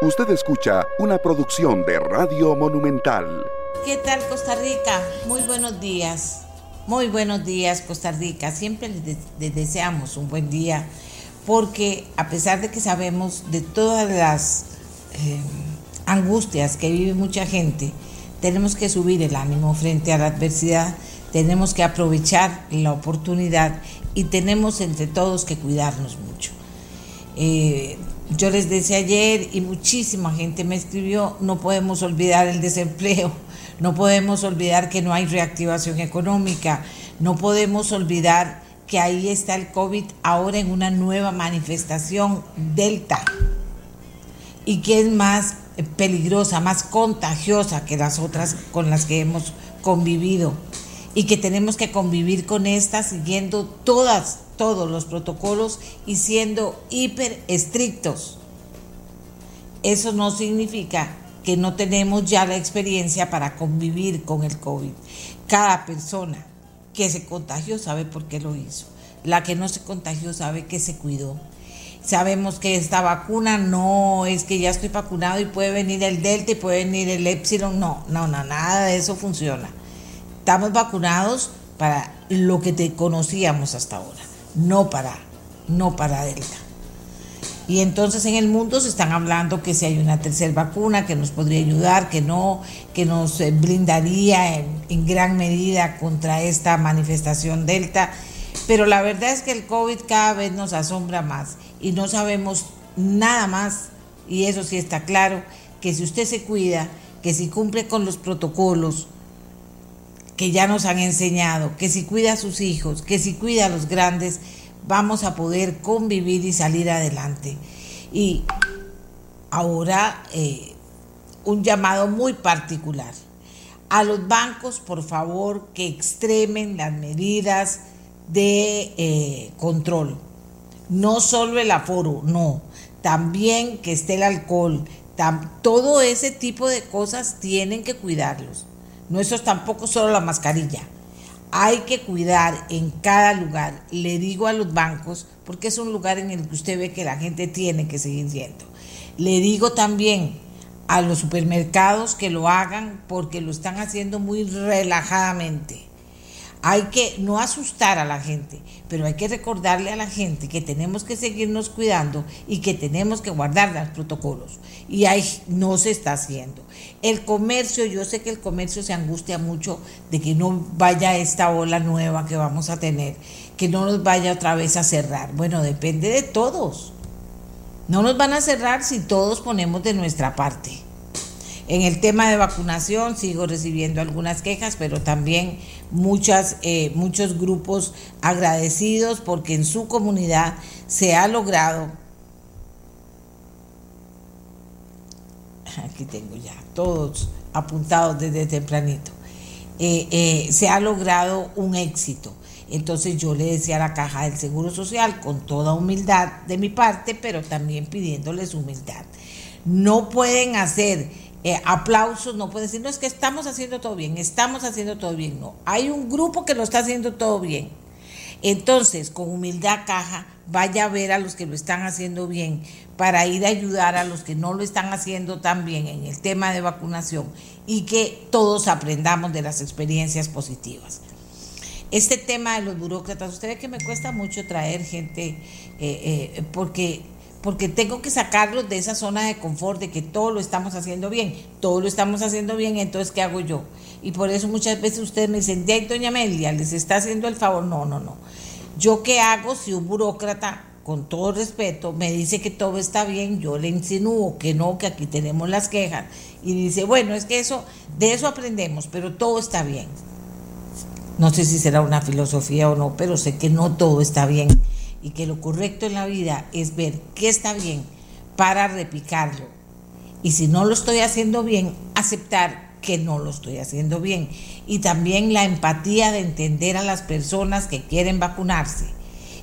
Usted escucha una producción de Radio Monumental. ¿Qué tal Costa Rica? Muy buenos días. Muy buenos días Costa Rica. Siempre les, deseamos un buen día porque a pesar de que sabemos de todas las eh, angustias que vive mucha gente, tenemos que subir el ánimo frente a la adversidad, tenemos que aprovechar la oportunidad y tenemos entre todos que cuidarnos mucho. Eh, yo les decía ayer y muchísima gente me escribió, no podemos olvidar el desempleo, no podemos olvidar que no hay reactivación económica, no podemos olvidar que ahí está el COVID ahora en una nueva manifestación delta. Y que es más peligrosa, más contagiosa que las otras con las que hemos convivido y que tenemos que convivir con esta siguiendo todos los protocolos y siendo hiper estrictos. Eso no significa que no tenemos ya la experiencia para convivir con el COVID. Cada persona que se contagió sabe por qué lo hizo. La que no se contagió sabe que se cuidó. Sabemos que esta vacuna no es que ya estoy vacunado y puede venir el Delta y puede venir el Epsilon. No, no, no, nada de eso funciona. Estamos vacunados para lo que te conocíamos hasta ahora no para, no para Delta. Y entonces en el mundo se están hablando que si hay una tercera vacuna que nos podría ayudar, que no, que nos eh, blindaría en, en, gran medida contra esta manifestación Delta. Pero la verdad es que el COVID cada vez nos asombra más y no sabemos nada más, y eso sí está claro, que si usted se cuida, que si cumple con los protocolos, que ya nos han enseñado, que si cuida a sus hijos, que si cuida a los grandes, vamos a poder convivir y salir adelante. Y ahora eh, un llamado muy particular. A los bancos, por favor, que extremen las medidas de eh, control. No solo el aforo, no. También que esté el alcohol. todo ese tipo de cosas tienen que cuidarlos. No eso es tampoco solo la mascarilla. Hay que cuidar en cada lugar. Le digo a los bancos, porque es un lugar en el que usted ve que la gente tiene que seguir yendo. Le digo también a los supermercados que lo hagan porque lo están haciendo muy relajadamente. Hay que no asustar a la gente, pero hay que recordarle a la gente que tenemos que seguirnos cuidando y que tenemos que guardar los protocolos. Y ahí no se está haciendo. El comercio, yo sé que el comercio se angustia mucho de que no vaya esta ola nueva que vamos a tener, que no nos vaya otra vez a cerrar. Bueno, depende de todos. No nos van a cerrar si todos ponemos de nuestra parte. En el tema de vacunación sigo recibiendo algunas quejas, pero también muchas, eh, muchos grupos agradecidos porque en su comunidad se ha logrado, aquí tengo ya todos apuntados desde tempranito, eh, eh, se ha logrado un éxito. Entonces yo le decía a la caja del Seguro Social con toda humildad de mi parte, pero también pidiéndoles humildad. No pueden hacer eh, aplausos, no puede decir, no es que estamos haciendo todo bien, estamos haciendo todo bien, no. Hay un grupo que lo está haciendo todo bien. Entonces, con humildad caja, vaya a ver a los que lo están haciendo bien para ir a ayudar a los que no lo están haciendo tan bien en el tema de vacunación y que todos aprendamos de las experiencias positivas. Este tema de los burócratas, ustedes que me cuesta mucho traer gente, eh, eh, porque porque tengo que sacarlos de esa zona de confort de que todo lo estamos haciendo bien, todo lo estamos haciendo bien, entonces ¿qué hago yo? Y por eso muchas veces ustedes me dicen, doña Amelia, les está haciendo el favor. No, no, no. ¿Yo qué hago si un burócrata, con todo respeto, me dice que todo está bien? Yo le insinúo que no, que aquí tenemos las quejas. Y dice, bueno, es que eso, de eso aprendemos, pero todo está bien. No sé si será una filosofía o no, pero sé que no todo está bien y que lo correcto en la vida es ver qué está bien para replicarlo. Y si no lo estoy haciendo bien, aceptar que no lo estoy haciendo bien. Y también la empatía de entender a las personas que quieren vacunarse.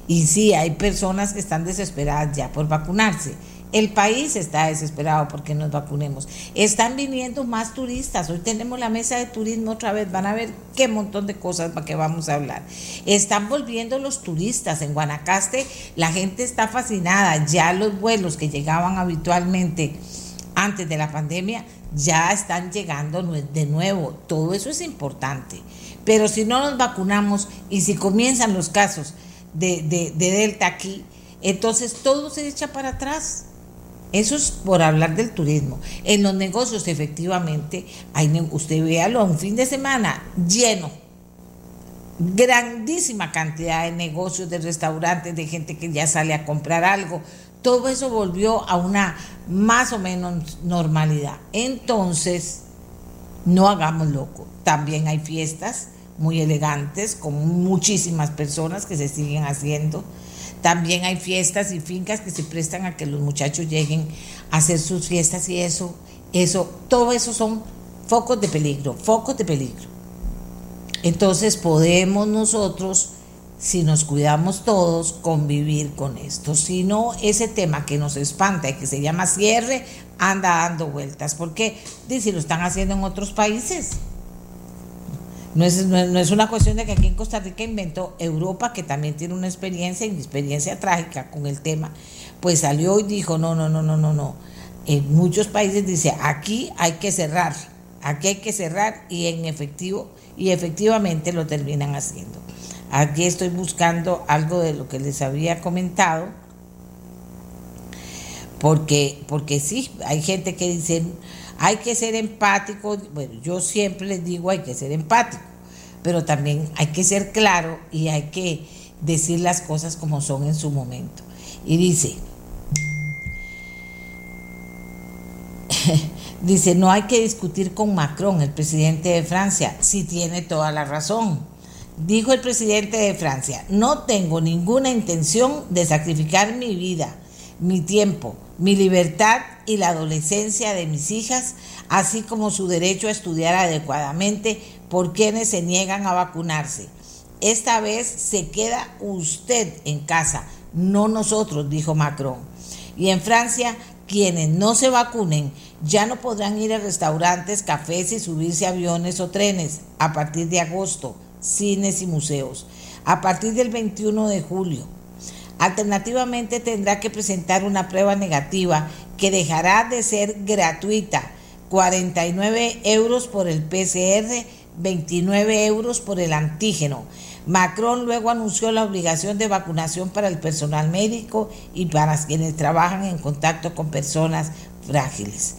Y sí, hay personas que están desesperadas ya por vacunarse el país está desesperado porque nos vacunemos. Están viniendo más turistas. Hoy tenemos la mesa de turismo otra vez. Van a ver qué montón de cosas para que vamos a hablar. Están volviendo los turistas. En Guanacaste la gente está fascinada. Ya los vuelos que llegaban habitualmente antes de la pandemia, ya están llegando de nuevo. Todo eso es importante. Pero si no nos vacunamos y si comienzan los casos de, de, Delta aquí, entonces todo se echa para atrás. Eso es por hablar del turismo. En los negocios, efectivamente, hay, usted véalo, un fin de semana lleno. Grandísima cantidad de negocios, de restaurantes, de gente que ya sale a comprar algo. Todo eso volvió a una más o menos normalidad. Entonces, no hagamos loco. También hay fiestas muy elegantes con muchísimas personas que se siguen haciendo. También hay fiestas y fincas que se prestan a que los muchachos lleguen a hacer sus fiestas y eso, eso, todo eso son focos de peligro, focos de peligro. Entonces podemos nosotros, si nos cuidamos todos, convivir con esto. Si no, ese tema que nos espanta y que se llama cierre, anda dando vueltas. porque? Si lo están haciendo en otros países. No es, no, es, una cuestión de que aquí en Costa Rica inventó Europa, que también tiene una experiencia, y experiencia trágica con el tema, pues salió y dijo, no, no, no, no, no, no. En muchos países dice, aquí hay que cerrar, aquí hay que cerrar y en efectivo, y efectivamente lo terminan haciendo. Aquí estoy buscando algo de lo que les había comentado, porque, porque sí, hay gente que dice, hay que ser empático, bueno, yo siempre les digo hay que ser empático, pero también hay que ser claro y hay que decir las cosas como son en su momento. Y dice, dice, no hay que discutir con Macron, el presidente de Francia, si tiene toda la razón. Dijo el presidente de Francia, no tengo ninguna intención de sacrificar mi vida, mi tiempo, mi libertad y la adolescencia de mis hijas, así como su derecho a estudiar adecuadamente por quienes se niegan a vacunarse. Esta vez se queda usted en casa, no nosotros, dijo Macron. Y en Francia, quienes no se vacunen ya no podrán ir a restaurantes, cafés y subirse a aviones o trenes a partir de agosto, cines y museos. A partir del 21 de julio, Alternativamente tendrá que presentar una prueba negativa que dejará de ser gratuita, 49 euros por el PCR, 29 euros por el antígeno. Macron luego anunció la obligación de vacunación para el personal médico y para quienes trabajan en contacto con personas frágiles.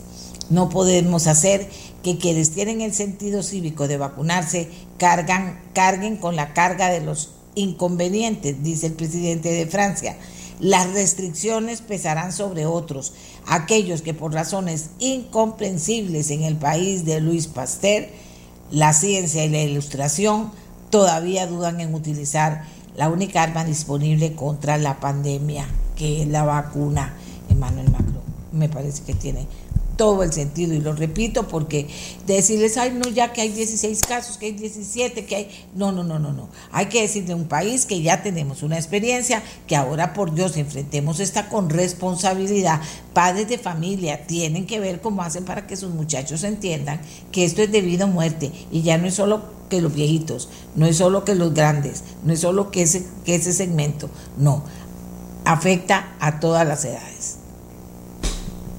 No podemos hacer que quienes tienen el sentido cívico de vacunarse carguen con la carga de los inconvenientes, dice el presidente de Francia. Las restricciones pesarán sobre otros, aquellos que por razones incomprensibles en el país de Luis Pasteur, la ciencia y la ilustración todavía dudan en utilizar la única arma disponible contra la pandemia, que es la vacuna. Emmanuel Macron, me parece que tiene todo el sentido y lo repito porque decirles, ay, no, ya que hay 16 casos, que hay 17, que hay... No, no, no, no, no. Hay que decirle a un país que ya tenemos una experiencia, que ahora por Dios enfrentemos esta con responsabilidad. Padres de familia tienen que ver cómo hacen para que sus muchachos entiendan que esto es debido a muerte y ya no es solo que los viejitos, no es solo que los grandes, no es solo que ese, que ese segmento, no, afecta a todas las edades.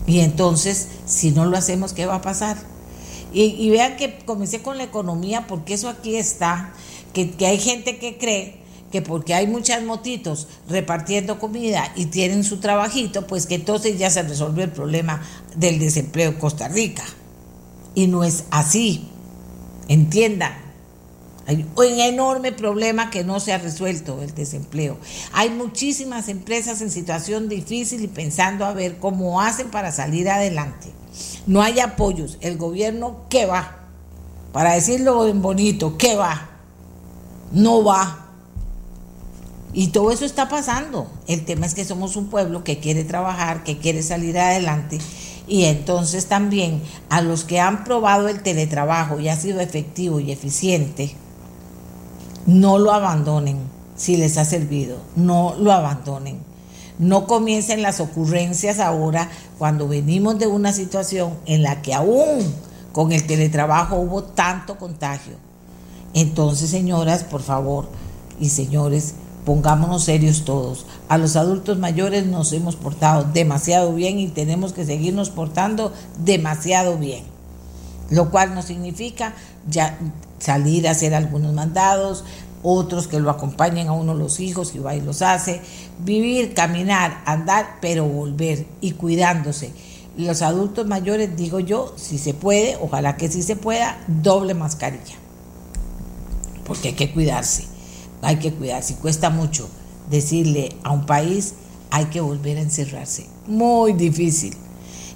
Y entonces, si no lo hacemos, ¿qué va a pasar? Y, vean que comencé con la economía, porque eso aquí está, que, hay gente que cree que porque hay muchas motitos repartiendo comida y tienen su trabajito, pues que entonces ya se resolvió el problema del desempleo en Costa Rica. Y no es así. Entiendan. Hay un enorme problema que no se ha resuelto, el desempleo. Hay muchísimas empresas en situación difícil y pensando a ver cómo hacen para salir adelante. No hay apoyos. El gobierno, ¿qué va? Para decirlo en bonito, ¿qué va? No va. Y todo eso está pasando. El tema es que somos un pueblo que quiere trabajar, que quiere salir adelante. Y entonces también a los que han probado el teletrabajo y ha sido efectivo y eficiente, no lo abandonen si les ha servido, no lo abandonen. No comiencen las ocurrencias ahora cuando venimos de una situación en la que aún con el teletrabajo hubo tanto contagio. Entonces, señoras, por favor, y señores, pongámonos serios todos. A los adultos mayores nos hemos portado demasiado bien y tenemos que seguirnos portando demasiado bien. Lo cual no significa ya salir a hacer algunos mandados, otros que lo acompañen a uno los hijos y va y los hace, vivir, caminar, andar, pero volver y cuidándose. Los adultos mayores, digo yo, si se puede, ojalá que sí se pueda, doble mascarilla, porque hay que cuidarse hay que cuidarse. Cuesta mucho decirle a un país hay que volver a encerrarse. Muy difícil.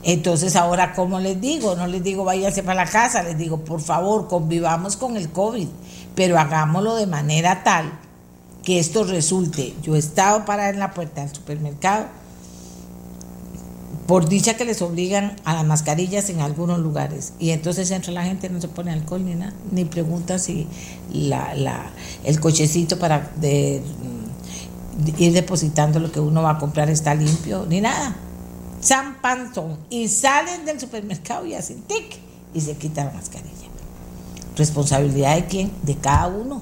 Entonces ahora, ¿cómo les digo? No les digo váyanse para la casa, les digo, por favor, convivamos con el COVID, pero hagámoslo de manera tal que esto resulte. Yo he estado parada en la puerta del supermercado por dicha que les obligan a las mascarillas en algunos lugares. Y entonces entre la gente no se pone alcohol ni nada, ni pregunta si la, la, el cochecito para de, ir depositando lo que uno va a comprar está limpio, ni nada. San Pantón. Y salen del supermercado y hacen tic y se quitan la mascarilla. ¿Responsabilidad de quién? De cada uno.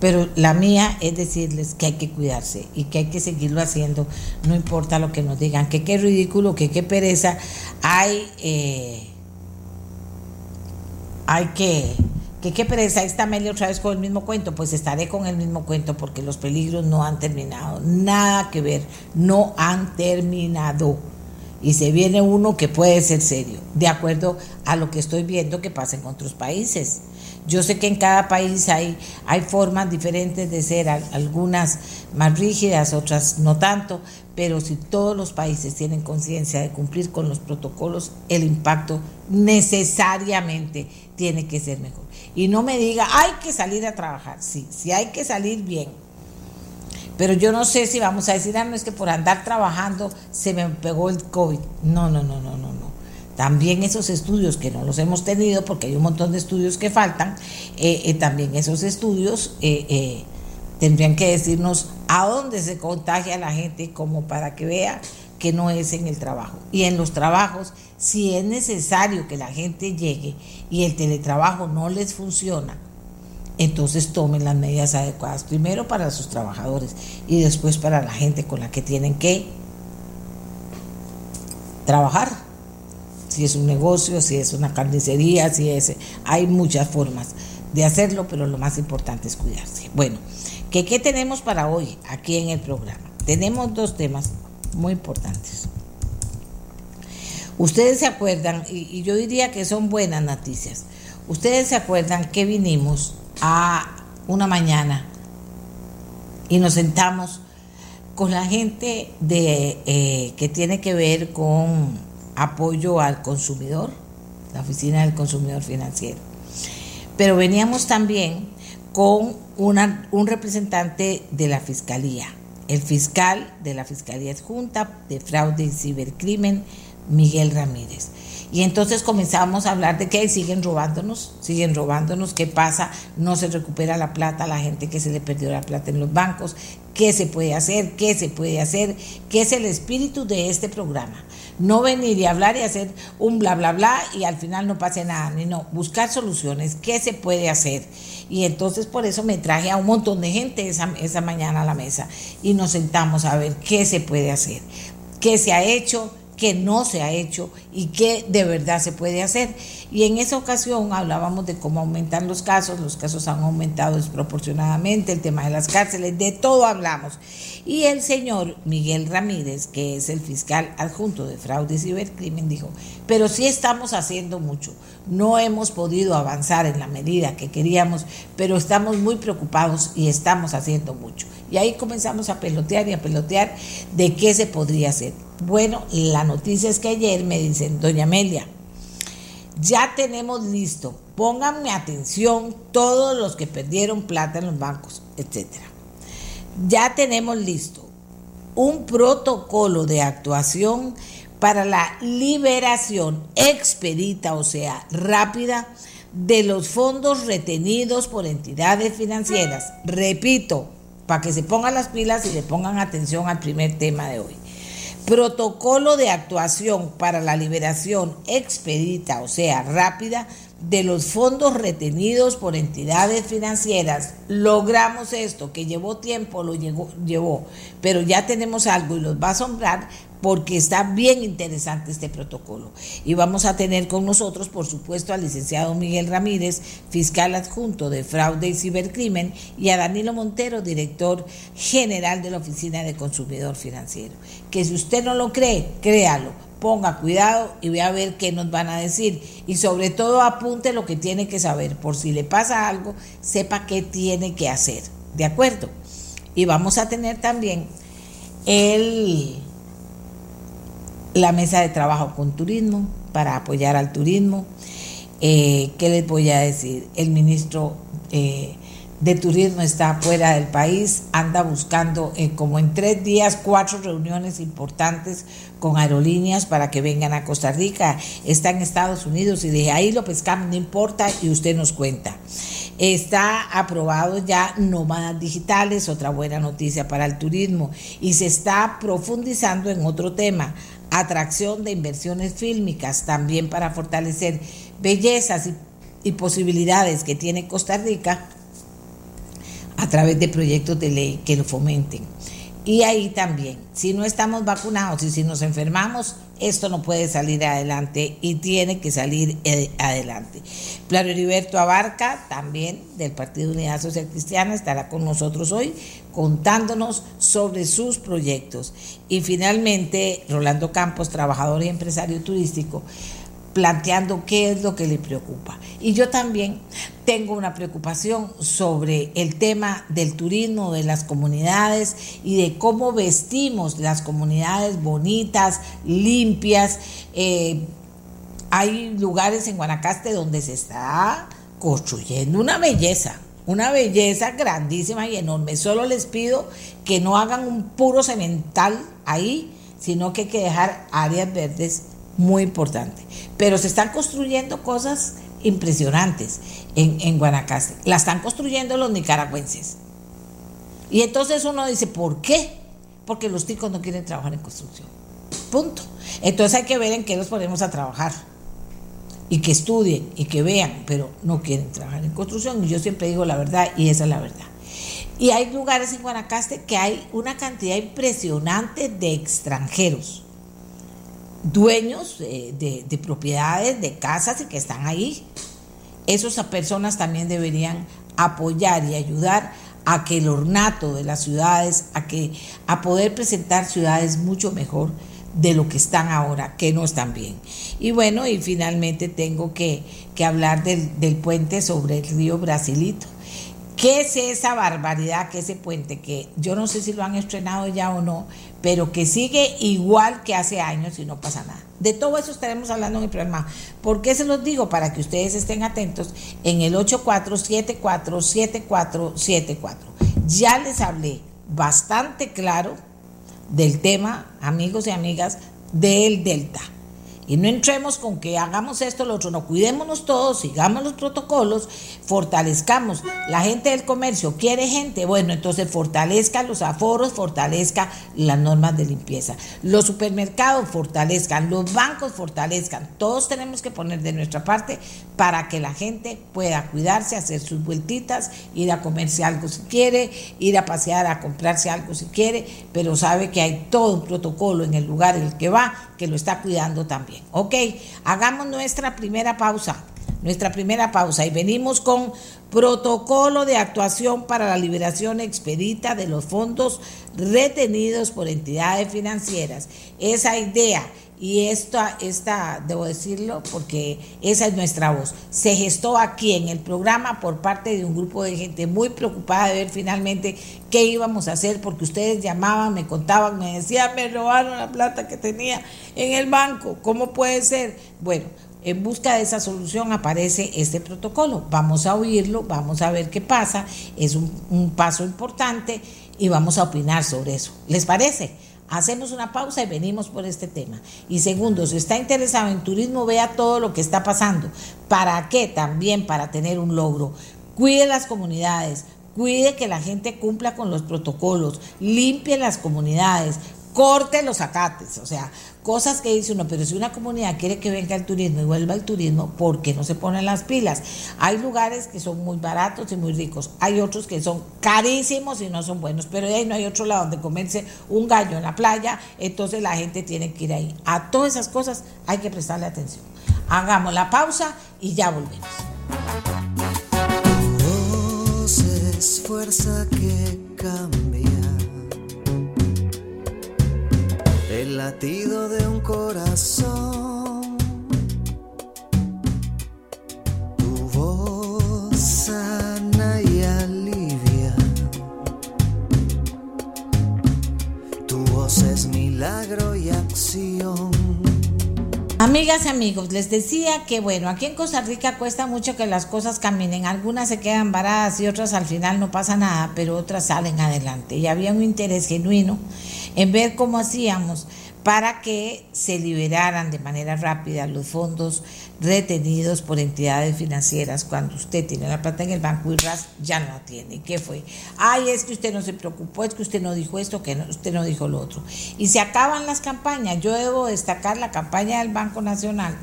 Pero la mía es decirles que hay que cuidarse y que hay que seguirlo haciendo, no importa lo que nos digan, que qué ridículo, que qué pereza. Hay, eh, hay que, que qué pereza. Está Meli otra vez con el mismo cuento. Pues estaré con el mismo cuento porque los peligros no han terminado. Nada que ver, no han terminado y se viene uno que puede ser serio, de acuerdo a lo que estoy viendo que pasa en otros países. Yo sé que en cada país hay, hay formas diferentes de ser, algunas más rígidas, otras no tanto, pero si todos los países tienen conciencia de cumplir con los protocolos, el impacto necesariamente tiene que ser mejor. Y no me diga, hay que salir a trabajar, sí, sí hay que salir bien. Pero yo no sé si vamos a decir, ah, no es que por andar trabajando se me pegó el COVID. No, no, no, no, no, no. También esos estudios que no los hemos tenido, porque hay un montón de estudios que faltan, eh, eh, también esos estudios eh, tendrían que decirnos a dónde se contagia la gente como para que vea que no es en el trabajo. Y en los trabajos, si es necesario que la gente llegue y el teletrabajo no les funciona, entonces tomen las medidas adecuadas, primero para sus trabajadores y después para la gente con la que tienen que trabajar si es un negocio, si es una carnicería, si es... Hay muchas formas de hacerlo, pero lo más importante es cuidarse. Bueno, ¿qué, ¿qué tenemos para hoy aquí en el programa? Tenemos dos temas muy importantes. Ustedes se acuerdan, y, yo diría que son buenas noticias, ustedes se acuerdan que vinimos a una mañana y nos sentamos con la gente de, eh, que tiene que ver con apoyo al consumidor, la Oficina del Consumidor Financiero. Pero veníamos también con un representante de la Fiscalía, el fiscal de la Fiscalía Adjunta de Fraude y Cibercrimen, Miguel Ramírez. Y entonces comenzamos a hablar de que siguen robándonos, siguen robándonos, qué pasa, no se recupera la plata, la gente que se le perdió la plata en los bancos, qué se puede hacer, qué se puede hacer, qué es el espíritu de este programa. No venir y hablar y hacer un bla, bla, bla y al final no pase nada, ni no, buscar soluciones, qué se puede hacer. Y entonces por eso me traje a un montón de gente esa, esa mañana a la mesa y nos sentamos a ver qué se puede hacer, qué se ha hecho que no se ha hecho y que de verdad se puede hacer. Y en esa ocasión hablábamos de cómo aumentan los casos, los casos han aumentado desproporcionadamente, el tema de las cárceles, de todo hablamos. Y el señor Miguel Ramírez, que es el fiscal adjunto de fraude y cibercrimen, dijo, pero sí estamos haciendo mucho, no hemos podido avanzar en la medida que queríamos, pero estamos muy preocupados y estamos haciendo mucho. Y ahí comenzamos a pelotear y a pelotear de qué se podría hacer. Bueno, la noticia es que ayer me dicen, doña Amelia, ya tenemos listo, pónganme atención todos los que perdieron plata en los bancos, etcétera. Ya tenemos listo un protocolo de actuación para la liberación expedita, o sea, rápida, de los fondos retenidos por entidades financieras. Repito, para que se pongan las pilas y le pongan atención al primer tema de hoy. Protocolo de actuación para la liberación expedita, o sea, rápida, de los fondos retenidos por entidades financieras, logramos esto, que llevó tiempo, lo llevó, pero ya tenemos algo y los va a asombrar porque está bien interesante este protocolo. Y vamos a tener con nosotros, por supuesto, al licenciado Miguel Ramírez, fiscal adjunto de fraude y cibercrimen, y a Danilo Montero, director general de la Oficina de Consumidor Financiero. Que si usted no lo cree, créalo ponga cuidado y vea a ver qué nos van a decir. Y sobre todo apunte lo que tiene que saber. Por si le pasa algo, sepa qué tiene que hacer. ¿De acuerdo? Y vamos a tener también el, la mesa de trabajo con turismo para apoyar al turismo. Eh, ¿Qué les voy a decir? El ministro eh, de turismo está fuera del país, anda buscando eh, como en tres días cuatro reuniones importantes con aerolíneas para que vengan a Costa Rica. Está en Estados Unidos y de ahí lo pescamos, no importa, y usted nos cuenta. Está aprobado ya nómadas digitales, otra buena noticia para el turismo, y se está profundizando en otro tema, atracción de inversiones fílmicas, también para fortalecer bellezas y posibilidades que tiene Costa Rica a través de proyectos de ley que lo fomenten. Y ahí también, si no estamos vacunados y si nos enfermamos, esto no puede salir adelante y tiene que salir eh, adelante. Claro Heriberto Abarca, también del Partido Unidad Social Cristiana, estará con nosotros hoy contándonos sobre sus proyectos. Y finalmente, Rolando Campos, trabajador y empresario turístico, planteando qué es lo que le preocupa. Y yo también tengo una preocupación sobre el tema del turismo de las comunidades y de cómo vestimos las comunidades bonitas, limpias. Eh, hay lugares en Guanacaste donde se está construyendo una belleza, una belleza grandísima y enorme. Solo les pido que no hagan un puro cemental ahí, sino que hay que dejar áreas verdes muy importante. Pero se están construyendo cosas impresionantes en, en Guanacaste. La están construyendo los nicaragüenses. Y entonces uno dice, ¿por qué? Porque los ticos no quieren trabajar en construcción. Punto. Entonces hay que ver en qué los ponemos a trabajar. Y que estudien y que vean, pero no quieren trabajar en construcción. Y yo siempre digo la verdad y esa es la verdad. Y hay lugares en Guanacaste que hay una cantidad impresionante de extranjeros dueños de, propiedades, de casas y que están ahí. Esas personas también deberían apoyar y ayudar a que el ornato de las ciudades, a que a poder presentar ciudades mucho mejor de lo que están ahora, que no están bien. Y bueno, y finalmente tengo que, que hablar del, del, puente sobre el río Brasilito. ¿Qué es esa barbaridad que ese puente? Que yo no sé si lo han estrenado ya o no, pero que sigue igual que hace años y no pasa nada. De todo eso estaremos hablando en el programa. ¿Por qué se los digo? Para que ustedes estén atentos en el 84747474. Ya les hablé bastante claro del tema, amigos y amigas, del Delta. Y no entremos con que hagamos esto, lo otro, no, cuidémonos todos, sigamos los protocolos, fortalezcamos. La gente del comercio quiere gente, bueno, entonces fortalezca los aforos, fortalezca las normas de limpieza. Los supermercados fortalezcan, los bancos fortalezcan. Todos tenemos que poner de nuestra parte para que la gente pueda cuidarse, hacer sus vueltitas, ir a comerse algo si quiere, ir a pasear, a comprarse algo si quiere, pero sabe que hay todo un protocolo en el lugar en el que va que lo está cuidando también. Ok, hagamos nuestra primera pausa, nuestra primera pausa y venimos con protocolo de actuación para la liberación expedita de los fondos retenidos por entidades financieras. Esa idea y esta, esta, debo decirlo, porque esa es nuestra voz. Se gestó aquí en el programa por parte de un grupo de gente muy preocupada de ver finalmente qué íbamos a hacer, porque ustedes llamaban, me contaban, me decían, me robaron la plata que tenía en el banco, ¿cómo puede ser? Bueno, en busca de esa solución aparece este protocolo. Vamos a oírlo, vamos a ver qué pasa, es un, un paso importante y vamos a opinar sobre eso. ¿Les parece? Hacemos una pausa y venimos por este tema. Y segundo, si está interesado en turismo, vea todo lo que está pasando. ¿Para qué? También para tener un logro. Cuide las comunidades, cuide que la gente cumpla con los protocolos, limpie las comunidades, corte los acates, o sea, cosas que dice uno, pero si una comunidad quiere que venga el turismo y vuelva al turismo, ¿por qué no se ponen las pilas? Hay lugares que son muy baratos y muy ricos, hay otros que son carísimos y no son buenos, pero ahí no hay otro lado donde comerse un gallo en la playa, entonces la gente tiene que ir ahí. A todas esas cosas hay que prestarle atención. Hagamos la pausa y ya volvemos. fuerza que cambia el latido de un corazón. Tu voz sana y alivia. Tu voz es milagro y acción. Amigas y amigos, les decía que bueno, aquí en Costa Rica cuesta mucho que las cosas caminen, algunas se quedan varadas y otras al final no pasa nada, pero otras salen adelante. Y había un interés genuino en ver cómo hacíamos para que se liberaran de manera rápida los fondos retenidos por entidades financieras cuando usted tiene la plata en el banco y RAS ya no la tiene. ¿Qué fue? Ay, es que usted no se preocupó, es que usted no dijo esto, que usted no dijo lo otro. Y se acaban las campañas. Yo debo destacar la campaña del Banco Nacional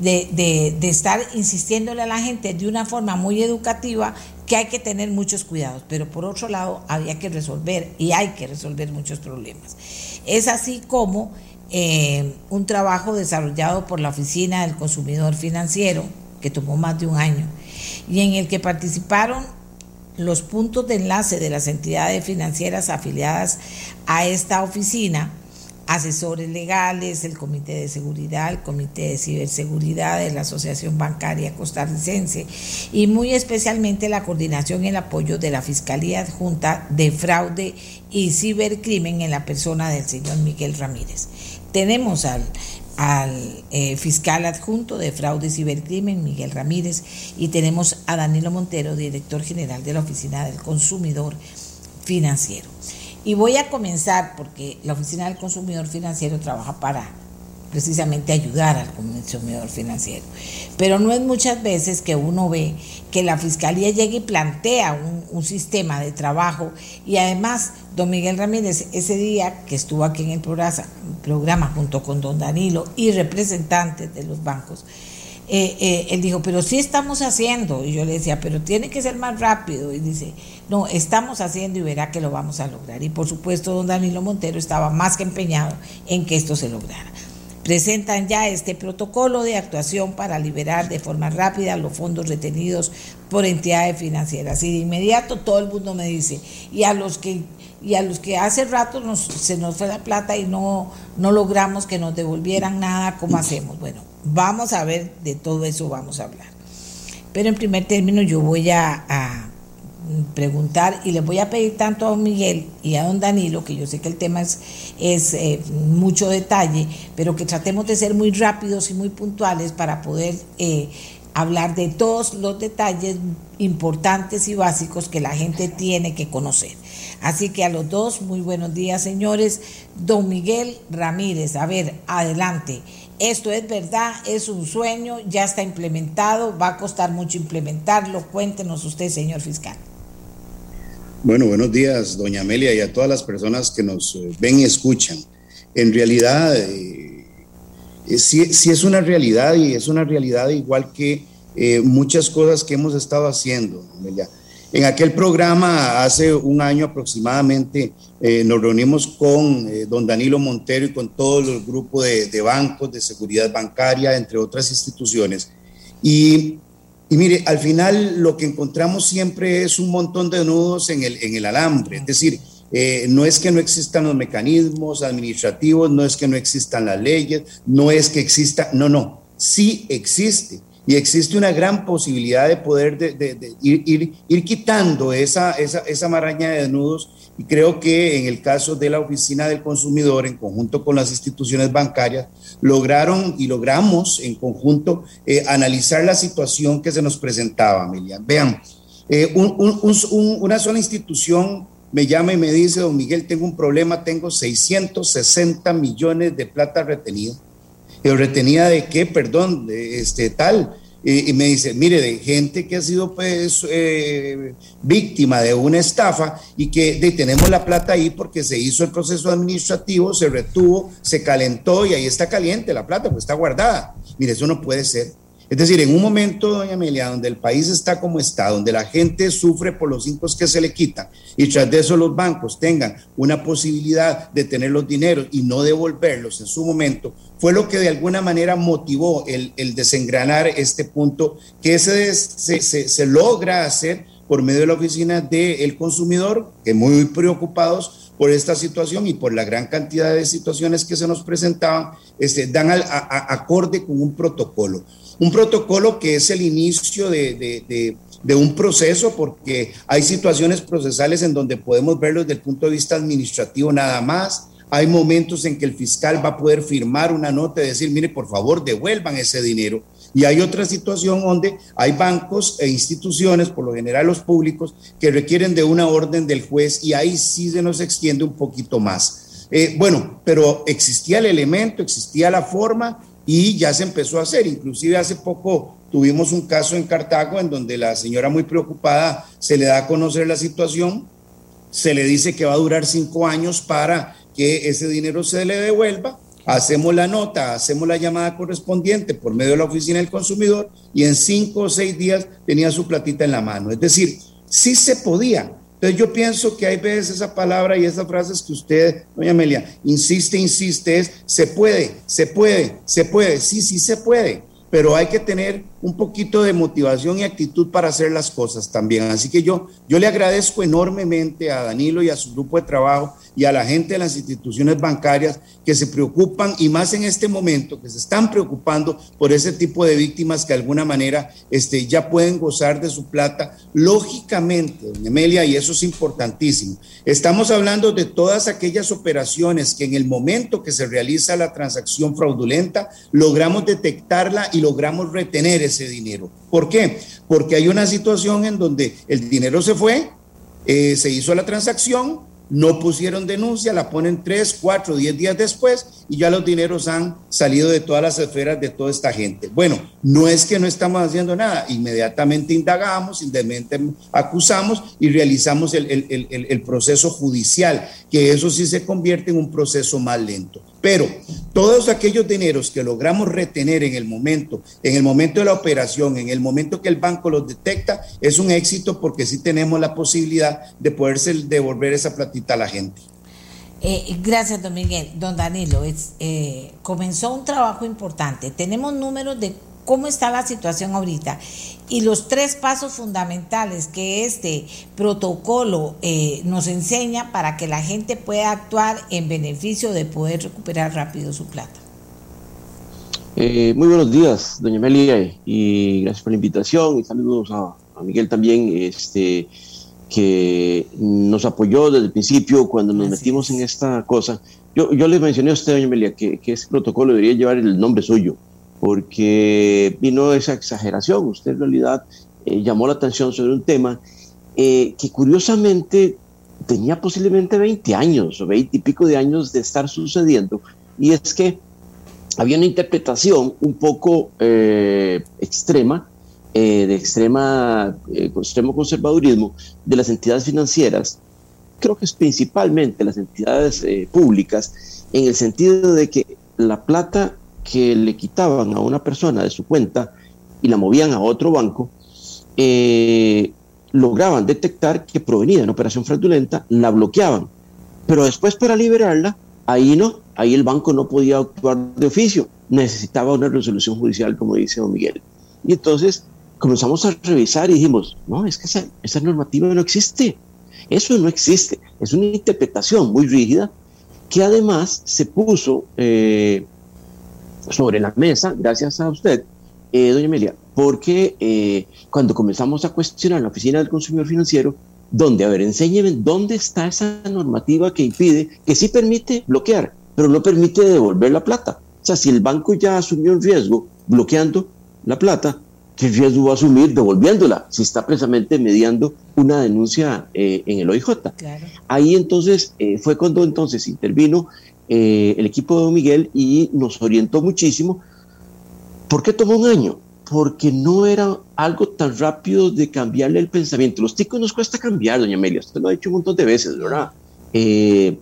de, de, de estar insistiéndole a la gente de una forma muy educativa que hay que tener muchos cuidados, pero por otro lado había que resolver y hay que resolver muchos problemas. Es así como eh, un trabajo desarrollado por la Oficina del Consumidor Financiero, que tomó más de un año, y en el que participaron los puntos de enlace de las entidades financieras afiliadas a esta oficina, asesores legales, el Comité de Seguridad, el Comité de Ciberseguridad de la Asociación Bancaria Costarricense y muy especialmente la coordinación y el apoyo de la Fiscalía Adjunta de Fraude y Cibercrimen en la persona del señor Miguel Ramírez. Tenemos al, al eh, fiscal adjunto de fraude y cibercrimen, Miguel Ramírez, y tenemos a Danilo Montero, director general de la Oficina del Consumidor Financiero. Y voy a comenzar porque la Oficina del Consumidor Financiero trabaja para precisamente ayudar al consumidor financiero. Pero no es muchas veces que uno ve que la Fiscalía llega y plantea un, sistema de trabajo y además don Miguel Ramírez ese día que estuvo aquí en el programa, programa junto con don Danilo y representantes de los bancos, eh, eh, él dijo, pero sí estamos haciendo. Y yo le decía, pero tiene que ser más rápido. Y dice, no, estamos haciendo y verá que lo vamos a lograr. Y por supuesto, don Danilo Montero estaba más que empeñado en que esto se lograra. Presentan ya este protocolo de actuación para liberar de forma rápida los fondos retenidos por entidades financieras. Y de inmediato todo el mundo me dice, y a los que, y a los que hace rato nos, se nos fue la plata y no, no logramos que nos devolvieran nada, ¿cómo hacemos? Bueno, Vamos a ver, de todo eso vamos a hablar. Pero en primer término yo voy a, preguntar y les voy a pedir tanto a don Miguel y a don Danilo, que yo sé que el tema es, es eh, mucho detalle, pero que tratemos de ser muy rápidos y muy puntuales para poder eh, hablar de todos los detalles importantes y básicos que la gente tiene que conocer. Así que a los dos, muy buenos días señores. Don Miguel Ramírez, a ver, adelante. Esto es verdad, es un sueño, ya está implementado, va a costar mucho implementarlo. Cuéntenos usted, señor fiscal. Bueno, buenos días, doña Amelia, y a todas las personas que nos eh, ven y escuchan. En realidad, eh, eh, sí, es una realidad y es una realidad igual que muchas cosas que hemos estado haciendo, Amelia. En aquel programa, hace un año aproximadamente, eh, nos reunimos con eh, don Danilo Montero y con todos los grupos de, bancos, de seguridad bancaria, entre otras instituciones. Y, mire, al final lo que encontramos siempre es un montón de nudos en el, en el alambre. Es decir, eh, no es que no existan los mecanismos administrativos, no es que no existan las leyes, no es que exista, no, no, sí existe y existe una gran posibilidad de poder de, ir, quitando esa, maraña de nudos y creo que en el caso de la Oficina del Consumidor, en conjunto con las instituciones bancarias, lograron y logramos en conjunto eh, analizar la situación que se nos presentaba, Amelia. Vean, eh, una sola institución me llama y me dice, don Miguel, tengo un problema, tengo 660 millones de plata retenida ¿Pero retenida de qué? Perdón, de este tal. y me dice, mire, de gente que ha sido pues eh, víctima de una estafa y que de, tenemos la plata ahí porque se hizo el proceso administrativo, se retuvo, se calentó y ahí está caliente la plata, pues está guardada. Mire, eso no puede ser. Es decir, en un momento, doña Amelia, donde el país está como está, donde la gente sufre por los incos que se le quitan y tras de eso los bancos tengan una posibilidad de tener los dineros y no devolverlos en su momento, fue lo que de alguna manera motivó el, desengranar este punto que se, se, logra hacer por medio de la oficina del consumidor, que muy preocupados por esta situación y por la gran cantidad de situaciones que se nos presentaban, este, dan acorde con un protocolo. Un protocolo que es el inicio de, de, un proceso, porque hay situaciones procesales en donde podemos verlo desde el punto de vista administrativo nada más. Hay momentos en que el fiscal va a poder firmar una nota y decir, mire, por favor, devuelvan ese dinero. Y hay otra situación donde hay bancos e instituciones, por lo general los públicos, que requieren de una orden del juez y ahí sí se nos extiende un poquito más. Eh, bueno, pero existía el elemento, existía la forma y ya se empezó a hacer. Inclusive hace poco tuvimos un caso en Cartago en donde la señora muy preocupada se le da a conocer la situación, se le dice que va a durar cinco años para que ese dinero se le devuelva, hacemos la nota, hacemos la llamada correspondiente por medio de la oficina del consumidor y en cinco o seis días tenía su platita en la mano. Es decir, sí se podía, entonces yo pienso que hay veces esa palabra y esas frases que usted, doña Amelia, insiste, insiste, es se puede, se puede, se puede, sí, sí se puede, pero hay que tener un poquito de motivación y actitud para hacer las cosas también. Así que yo, yo le agradezco enormemente a Danilo y a su grupo de trabajo y a la gente de las instituciones bancarias que se preocupan y más en este momento, que se están preocupando por ese tipo de víctimas que de alguna manera este, ya pueden gozar de su plata. Lógicamente, doña Amelia, y eso es importantísimo, estamos hablando de todas aquellas operaciones que en el momento que se realiza la transacción fraudulenta logramos detectarla y logramos retener ese dinero. ¿Por qué? Porque hay una situación en donde el dinero se fue, eh, se hizo la transacción, no pusieron denuncia, la ponen tres, cuatro, diez días después y ya los dineros han salido de todas las esferas de toda esta gente. Bueno, no es que no estamos haciendo nada, inmediatamente indagamos, inmediatamente acusamos y realizamos el, el proceso judicial, que eso sí se convierte en un proceso más lento. Pero todos aquellos dineros que logramos retener en el momento, en el momento de la operación, en el momento que el banco los detecta, es un éxito porque sí tenemos la posibilidad de poderse devolver esa platita a la gente. Eh, gracias, don Miguel. Don Danilo, eh, comenzó un trabajo importante. Tenemos números de cómo está la situación ahorita y los tres pasos fundamentales que este protocolo eh, nos enseña para que la gente pueda actuar en beneficio de poder recuperar rápido su plata. Eh, muy buenos días, doña Amelia, y gracias por la invitación y saludos a, Miguel también, este, que nos apoyó desde el principio cuando nos metimos en esta cosa. Yo, yo le mencioné a usted, doña Amelia, que, que ese protocolo debería llevar el nombre suyo porque vino esa exageración. Usted en realidad eh, llamó la atención sobre un tema eh, que curiosamente tenía posiblemente 20 años o 20 y pico de años de estar sucediendo, y es que había una interpretación un poco eh, extrema, de extrema, extremo conservadurismo de las entidades financieras, creo que es principalmente las entidades públicas, en el sentido de que la plata que le quitaban a una persona de su cuenta y la movían a otro banco, eh, lograban detectar que provenía de una operación fraudulenta, la bloqueaban. Pero después para liberarla, ahí no, ahí el banco no podía actuar de oficio, necesitaba una resolución judicial, como dice don Miguel. Y entonces comenzamos a revisar y dijimos, no, es que esa, normativa no existe, eso no existe, es una interpretación muy rígida que además se puso eh, sobre la mesa, gracias a usted, eh, doña Amelia, porque eh, cuando comenzamos a cuestionar la Oficina del Consumidor Financiero, donde, a ver, enséñeme dónde está esa normativa que impide, que sí permite bloquear, pero no permite devolver la plata. O sea, si el banco ya asumió un riesgo bloqueando la plata, ¿qué riesgo va a asumir devolviéndola si está precisamente mediando una denuncia eh, en el OIJ? Ahí entonces fue cuando entonces intervino eh, el equipo de Don Miguel y nos orientó muchísimo. ¿Por qué tomó un año? porque no era algo tan rápido de cambiarle el pensamiento. Los ticos nos cuesta cambiar, doña Amelia, usted lo ha dicho un montón de veces, ¿verdad? Eh,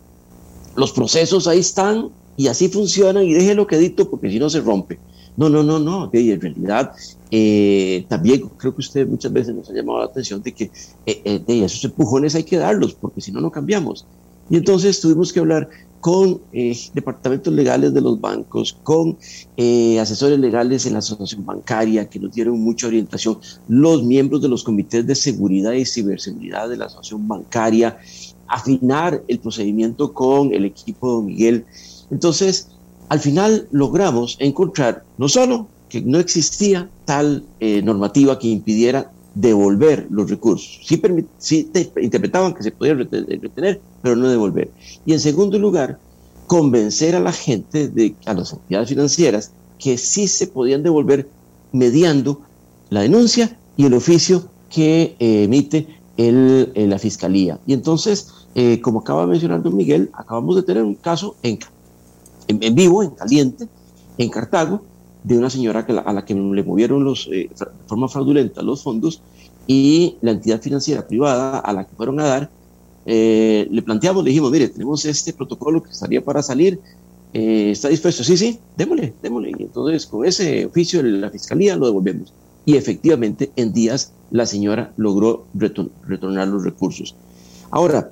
los procesos ahí están y así funcionan y déjelo quedito porque si no se rompe. No, no, no, no. en realidad, eh, también creo que usted muchas veces nos ha llamado la atención de que eh, de esos empujones hay que darlos porque si no, no cambiamos. Y entonces tuvimos que hablar con eh, departamentos legales de los bancos, con eh, asesores legales en la asociación bancaria que nos dieron mucha orientación, los miembros de los comités de seguridad y ciberseguridad de la asociación bancaria, afinar el procedimiento con el equipo de Don Miguel. Entonces, al final logramos encontrar no solo que no existía tal eh, normativa que impidiera devolver los recursos. Sí, sí interpretaban que se podía retener, pero no devolver. Y en segundo lugar, convencer a la gente, de, a las entidades financieras, que sí se podían devolver mediando la denuncia y el oficio que eh, emite el, eh, la fiscalía. Y entonces, eh, como acaba de mencionar don Miguel, acabamos de tener un caso en, en, vivo, en caliente, en Cartago, de una señora a la que le movieron los, de forma fraudulenta los fondos y la entidad financiera privada a la que fueron a dar eh, le planteamos, le dijimos, mire, tenemos este protocolo que estaría para salir, eh, ¿está dispuesto? Sí, sí, démosle, démosle. Y entonces con ese oficio de la fiscalía lo devolvemos. Y efectivamente en días la señora logró retornar los recursos. Ahora,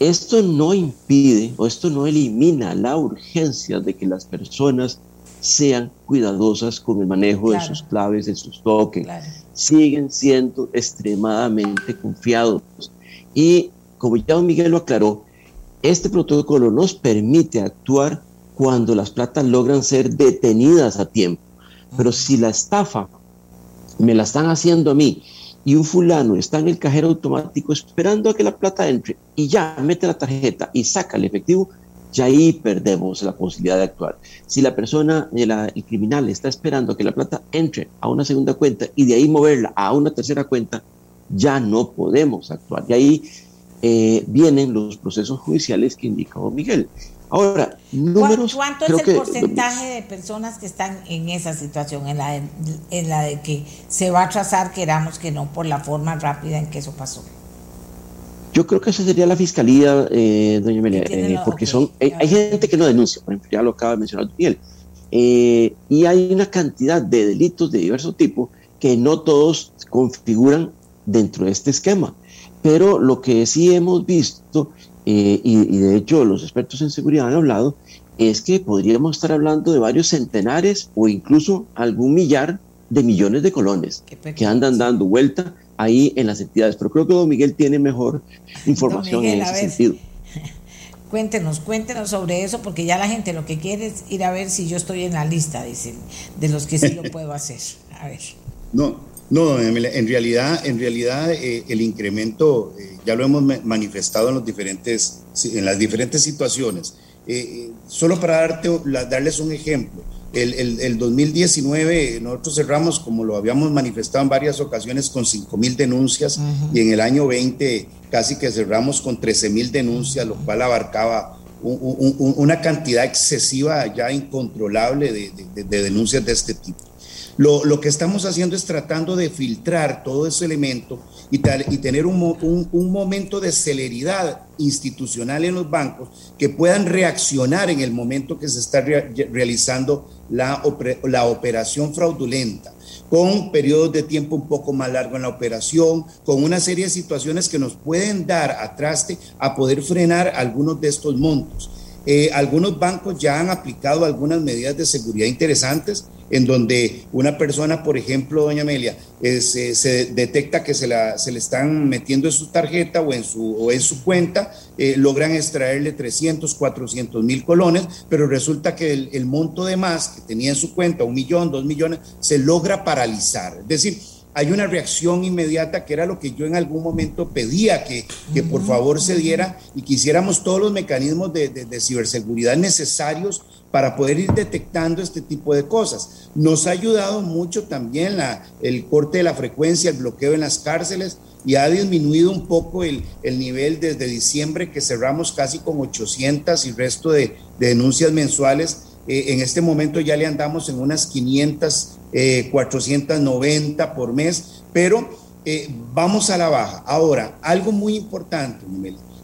esto no impide o esto no elimina la urgencia de que las personas sean cuidadosas con el manejo de sus claves, de sus tokens. Siguen siendo extremadamente confiados. Y como ya don Miguel lo aclaró, este protocolo nos permite actuar cuando las platas logran ser detenidas a tiempo. Pero si la estafa me la están haciendo a mí y un fulano está en el cajero automático esperando a que la plata entre y ya mete la tarjeta y saca el efectivo, ya ahí perdemos la posibilidad de actuar. Si la persona, el criminal está esperando que la plata entre a una segunda cuenta y de ahí moverla a una tercera cuenta, ya no podemos actuar. Y ahí eh, vienen los procesos judiciales que indicó Miguel. Ahora, números. ¿Cuánto es el porcentaje de personas que están en esa situación, en la, de, en la de que se va a trazar, queramos que no, por la forma rápida en que eso pasó? Yo creo que esa sería la fiscalía, eh, doña Amelia, eh, porque son, hay, gente que no denuncia, por ejemplo, ya lo acaba de mencionar Miguel, y hay una cantidad de delitos de diverso tipo que no todos configuran dentro de este esquema. Pero lo que sí hemos visto, eh, y, de hecho los expertos en seguridad han hablado, es que podríamos estar hablando de varios centenares o incluso algún millar de millones de colones que andan dando vuelta ahí en las entidades. Pero creo que don Miguel tiene mejor información en ese sentido. Cuéntenos, cuéntenos sobre eso, porque ya la gente lo que quiere es ir a ver si yo estoy en la lista, dicen, de los que sí lo puedo hacer. A ver. No, no, en realidad, en realidad eh, el incremento eh, ya lo hemos manifestado en, los diferentes, en las diferentes situaciones. Eh, solo para darte, darles un ejemplo, el, 2019 nosotros cerramos, como lo habíamos manifestado en varias ocasiones, con 5 mil denuncias y en el año 20 casi que cerramos con 13 mil denuncias, lo cual abarcaba una cantidad excesiva, ya incontrolable de denuncias de este tipo. Lo, que estamos haciendo es tratando de filtrar todo ese elemento y, y tener un, momento de celeridad institucional en los bancos que puedan reaccionar en el momento que se está realizando la, la operación fraudulenta con periodos de tiempo un poco más largo en la operación, con una serie de situaciones que nos pueden dar a traste a poder frenar algunos de estos montos. Eh, algunos bancos ya han aplicado algunas medidas de seguridad interesantes en donde una persona, por ejemplo, doña Amelia, se detecta que se, le están metiendo en su tarjeta o en su, en su cuenta, eh, logran extraerle 300, 400 mil colones, pero resulta que el, el, monto de más que tenía en su cuenta, un millón, dos millones, se logra paralizar. Es decir, hay una reacción inmediata que era lo que yo en algún momento pedía que, que por favor se diera y quisiéramos todos los mecanismos de, de, ciberseguridad necesarios para poder ir detectando este tipo de cosas. Nos ha ayudado mucho también la, el corte de la frecuencia, el bloqueo en las cárceles y ha disminuido un poco el, el nivel desde diciembre que cerramos casi con 800 y resto de, de denuncias mensuales eh, en este momento ya le andamos en unas 500, 490 eh, por mes, pero eh, vamos a la baja. Ahora, algo muy importante,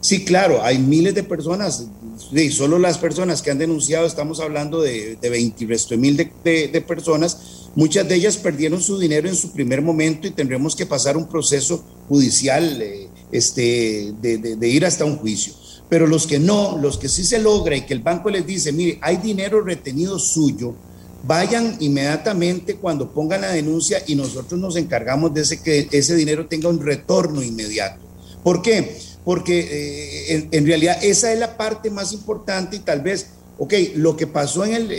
Sí, claro, hay miles de personas, y solo las personas que han denunciado, estamos hablando de, de 20 resto de mil de, personas, muchas de ellas perdieron su dinero en su primer momento y tendremos que pasar un proceso judicial este, de ir hasta un juicio. Pero los que no, los que sí se logra y que el banco les dice, mire, hay dinero retenido suyo, vayan inmediatamente cuando pongan la denuncia y nosotros nos encargamos de ese, que ese dinero tenga un retorno inmediato. ¿Por qué? Porque eh, en, realidad esa es la parte más importante y tal vez, ok, lo que pasó en el, eh,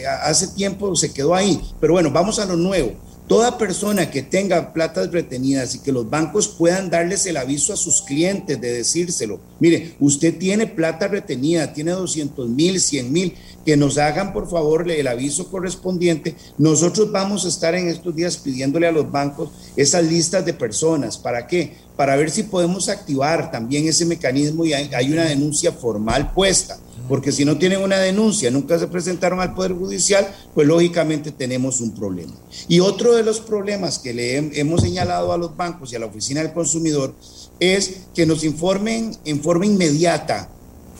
eh, hace tiempo se quedó ahí, pero bueno, vamos a lo nuevo Toda persona que tenga platas retenidas y que los bancos puedan darles el aviso a sus clientes de decírselo, mire, usted tiene plata retenida, tiene 200 mil, 100 mil, que nos hagan por favor el aviso correspondiente. Nosotros vamos a estar en estos días pidiéndole a los bancos esas listas de personas. ¿Para qué? Para ver si podemos activar también ese mecanismo y hay una denuncia formal puesta porque si no tienen una denuncia, nunca se presentaron al Poder Judicial, pues lógicamente tenemos un problema. Y otro de los problemas que le hemos señalado a los bancos y a la Oficina del Consumidor es que nos informen en forma inmediata,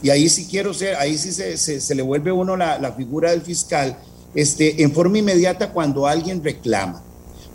y ahí sí quiero ser, ahí sí se, le vuelve uno la, figura del fiscal, este, en forma inmediata cuando alguien reclama,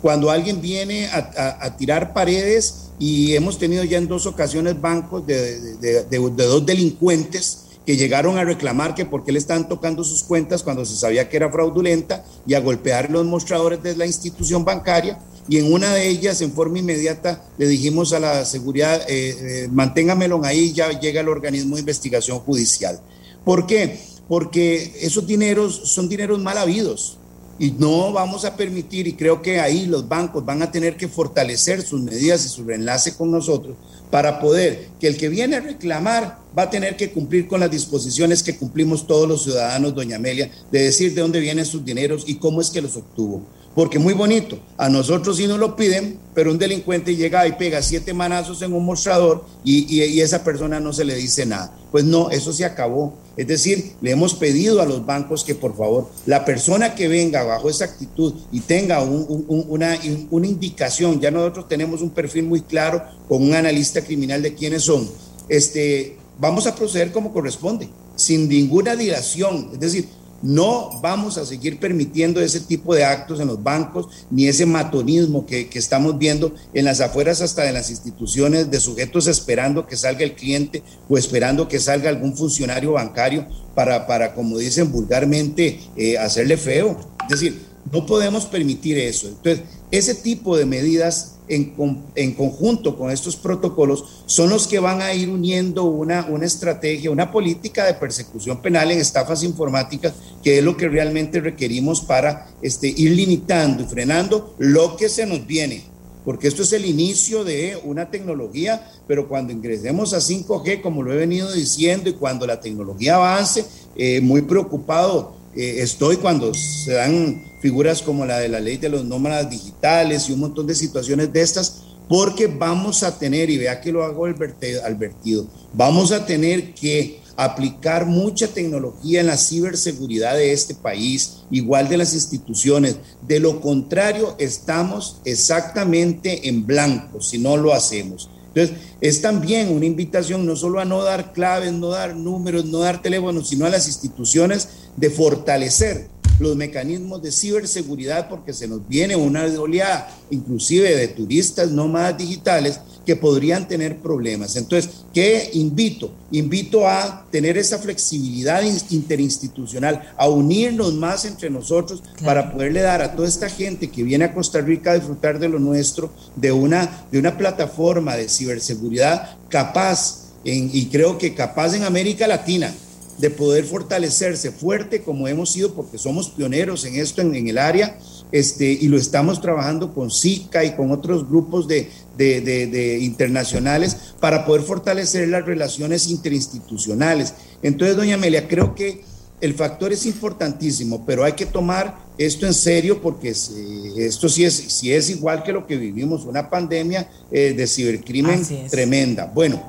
cuando alguien viene a, tirar paredes y hemos tenido ya en dos ocasiones bancos de dos delincuentes que llegaron a reclamar que por qué le estaban tocando sus cuentas cuando se sabía que era fraudulenta y a golpear los mostradores de la institución bancaria. Y en una de ellas, en forma inmediata, le dijimos a la seguridad, eh, eh, manténgamelo ahí, ya llega el organismo de investigación judicial. ¿Por qué? Porque esos dineros son dineros mal habidos. Y no vamos a permitir, y creo que ahí los bancos van a tener que fortalecer sus medidas y su enlace con nosotros para poder que el que viene a reclamar va a tener que cumplir con las disposiciones que cumplimos todos los ciudadanos, doña Amelia, de decir de dónde vienen sus dineros y cómo es que los obtuvo. Porque muy bonito, a nosotros sí nos lo piden, pero un delincuente llega y pega siete manazos en un mostrador y, y, esa persona no se le dice nada. Pues no, eso se acabó. Es decir, le hemos pedido a los bancos que por favor, la persona que venga bajo esa actitud y tenga una, una indicación, ya nosotros tenemos un perfil muy claro con un analista criminal de quiénes son, este, vamos a proceder como corresponde, sin ninguna dilación. Es decir, no vamos a seguir permitiendo ese tipo de actos en los bancos, ni ese matonismo que, estamos viendo en las afueras hasta de las instituciones de sujetos esperando que salga el cliente o esperando que salga algún funcionario bancario para, para como dicen vulgarmente, eh, hacerle feo. Es decir, no podemos permitir eso. Entonces, ese tipo de medidas en, conjunto con estos protocolos son los que van a ir uniendo una, una estrategia, una política de persecución penal en estafas informáticas, que es lo que realmente requerimos para este, ir limitando y frenando lo que se nos viene. Porque esto es el inicio de una tecnología, pero cuando ingresemos a 5G, como lo he venido diciendo, y cuando la tecnología avance, eh, muy preocupado eh, estoy cuando se dan figuras como la de la ley de los nómadas digitales y un montón de situaciones de estas, porque vamos a tener, y vea que lo hago advertido, vamos a tener que aplicar mucha tecnología en la ciberseguridad de este país, igual de las instituciones. De lo contrario, estamos exactamente en blanco si no lo hacemos. Entonces, es también una invitación no solo a no dar claves, no dar números, no dar teléfonos, sino a las instituciones de fortalecer los mecanismos de ciberseguridad porque se nos viene una oleada inclusive de turistas nómadas digitales que podrían tener problemas. Entonces, ¿qué invito? Invito a tener esa flexibilidad interinstitucional, a unirnos más entre nosotros para poderle dar a toda esta gente que viene a Costa Rica a disfrutar de lo nuestro, de una, de una plataforma de ciberseguridad capaz, en, y creo que capaz en América Latina, de poder fortalecerse fuerte como hemos sido, porque somos pioneros en esto en, en el área, este, y lo estamos trabajando con SICA y con otros grupos de, de, internacionales para poder fortalecer las relaciones interinstitucionales. Entonces, doña Amelia, creo que el factor es importantísimo, pero hay que tomar esto en serio porque esto sí es, sí es igual que lo que vivimos, una pandemia eh, de cibercrimen tremenda. Bueno,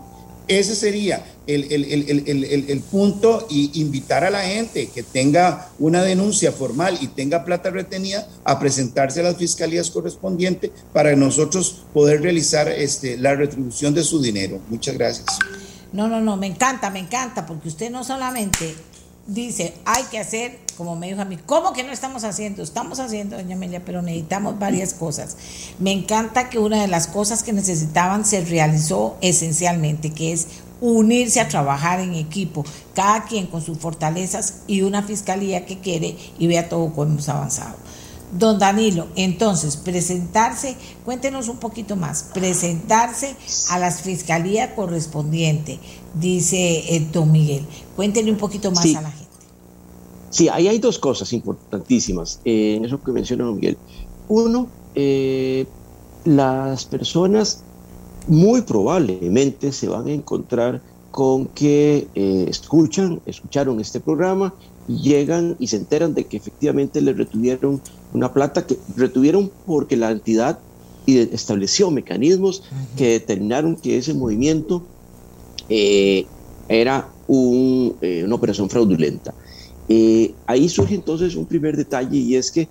ese sería, el, punto y invitar a la gente que tenga una denuncia formal y tenga plata retenida a presentarse a las fiscalías correspondientes para nosotros poder realizar este, la retribución de su dinero. Muchas gracias. No, no, no, me encanta, me encanta, porque usted no solamente dice, hay que hacer, como me dijo a mí, ¿cómo que no estamos haciendo? Estamos haciendo, doña Amelia, pero necesitamos varias cosas. Me encanta que una de las cosas que necesitaban se realizó esencialmente, que es unirse a trabajar en equipo, cada quien con sus fortalezas y una fiscalía que quiere y vea todo cómo hemos avanzado. Don Danilo, entonces, presentarse, cuéntenos un poquito más, presentarse a las fiscalías correspondientes, dice eh, don Miguel. Cuéntenle un poquito más a la gente. Sí, ahí hay dos cosas importantísimas eh, en eso que menciona don Miguel. Uno, eh, las personas muy probablemente se van a encontrar con que escuchan, escucharon este programa y llegan y se enteran de que efectivamente le retuvieron una plata que retuvieron porque la entidad estableció mecanismos que determinaron que ese movimiento eh, era eh, una operación fraudulenta. Eh, ahí surge entonces un primer detalle y es que,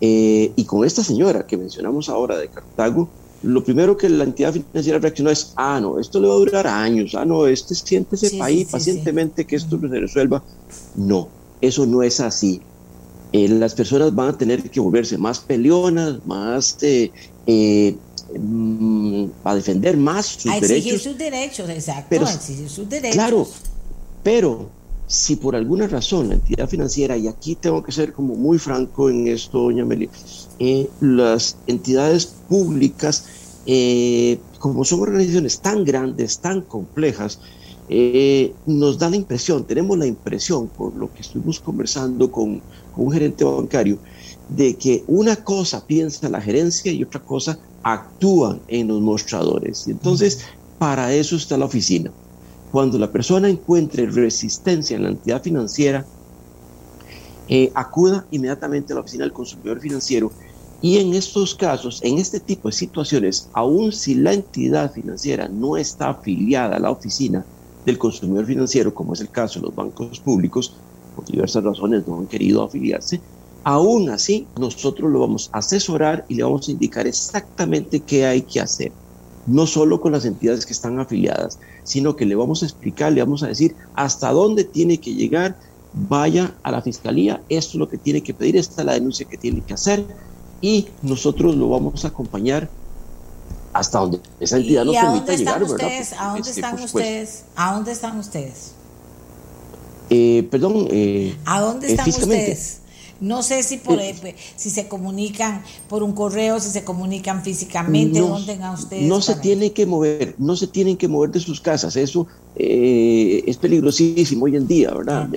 y con esta señora que mencionamos ahora de Cartago, lo primero que la entidad financiera reaccionó es, ah, no, esto le va a durar años, ah, no, este siéntese ese país pacientemente que esto se resuelva. No, eso no es así. Eh, las personas van a tener que volverse más peleonas, más eh, eh mm, a defender más sus a exigir sus derechos, exacto, a exigir sus derechos. Claro, pero si por alguna razón la entidad financiera, y aquí tengo que ser como muy franco en esto, doña Meli, eh, las entidades públicas, como son organizaciones tan grandes, tan complejas, eh, nos da la impresión, tenemos la impresión, por lo que estuvimos conversando con, un gerente bancario, de que una cosa piensa la gerencia y otra cosa actúan en los mostradores. Y entonces, para eso está la oficina. Cuando la persona encuentre resistencia en la entidad financiera, eh, acuda inmediatamente a la oficina del consumidor financiero y en estos casos, en este tipo de situaciones, aun si la entidad financiera no está afiliada a la oficina, del consumidor financiero, como es el caso de los bancos públicos, por diversas razones no han querido afiliarse, aún así nosotros lo vamos a asesorar y le vamos a indicar exactamente qué hay que hacer. No solo con las entidades que están afiliadas, sino que le vamos a explicar, le vamos a decir hasta dónde tiene que llegar, vaya a la fiscalía, esto es lo que tiene que pedir, esta es la denuncia que tiene que hacer y nosotros lo vamos a acompañar hasta donde esa entidad nos permita llegar, ustedes, ¿A dónde este, están ustedes? ¿A dónde están ustedes? Eh, perdón. Eh, ¿A dónde están ustedes? No sé si por eh, si se comunican por un correo, si se comunican físicamente, dónde están ustedes. No se tienen que mover, no se tienen que mover de sus casas. Eso es peligrosísimo hoy en día, ¿verdad?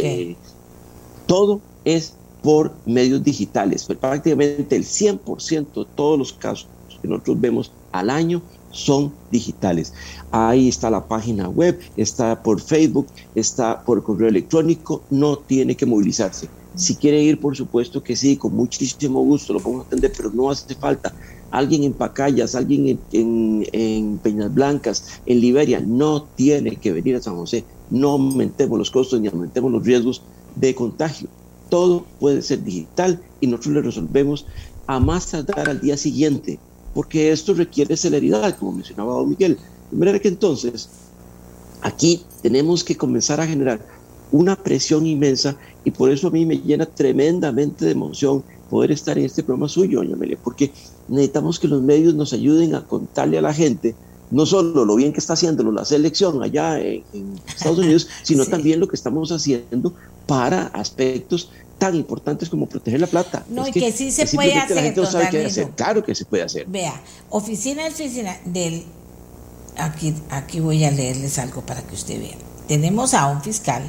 todo es por medios digitales. Pero prácticamente el 100% de todos los casos que nosotros vemos al año son digitales. Ahí está la página web, está por Facebook, está por correo electrónico, no tiene que movilizarse. Si quiere ir, por supuesto que sí, con muchísimo gusto lo podemos atender, pero no hace falta. Alguien en Pacayas, alguien en, Peñas Blancas, en Liberia, no tiene que venir a San José. No aumentemos los costos ni aumentemos los riesgos de contagio. Todo puede ser digital y nosotros le resolvemos a más tardar al día siguiente porque esto requiere celeridad, como mencionaba don Miguel. De manera que entonces, aquí tenemos que comenzar a generar una presión inmensa y por eso a mí me llena tremendamente de emoción poder estar en este programa suyo, doña Amelia, porque necesitamos que los medios nos ayuden a contarle a la gente no solo lo bien que está haciéndolo la selección allá en, Estados Unidos, sino también lo que estamos haciendo para aspectos tan importantes como proteger la plata. No, y que, sí se puede hacer, Claro que se puede hacer. Vea, oficina del... Aquí, aquí voy a leerles algo para que usted vea. Tenemos a un fiscal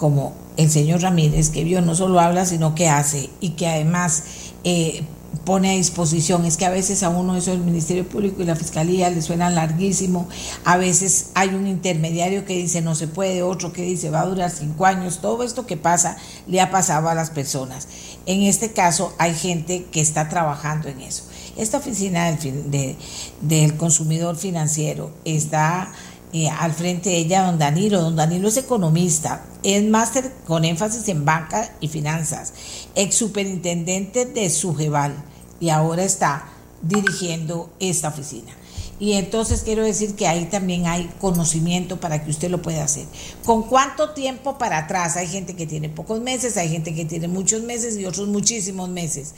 como el señor Ramírez, que vio no solo habla, sino que hace y que además eh, pone a disposición. Es que a veces a uno eso el Ministerio Público y la Fiscalía le suena larguísimo. A veces hay un intermediario que dice no se puede, otro que dice va a durar cinco años. Todo esto que pasa le ha pasado a las personas. En este caso hay gente que está trabajando en eso. Esta oficina del, del consumidor financiero está eh, al frente de ella don Danilo. Don Danilo es economista, es máster con énfasis en banca y finanzas, ex superintendente de Sujeval y ahora está dirigiendo esta oficina. Y entonces quiero decir que ahí también hay conocimiento para que usted lo pueda hacer. ¿Con cuánto tiempo para atrás? Hay gente que tiene pocos meses, hay gente que tiene muchos meses y otros muchísimos meses.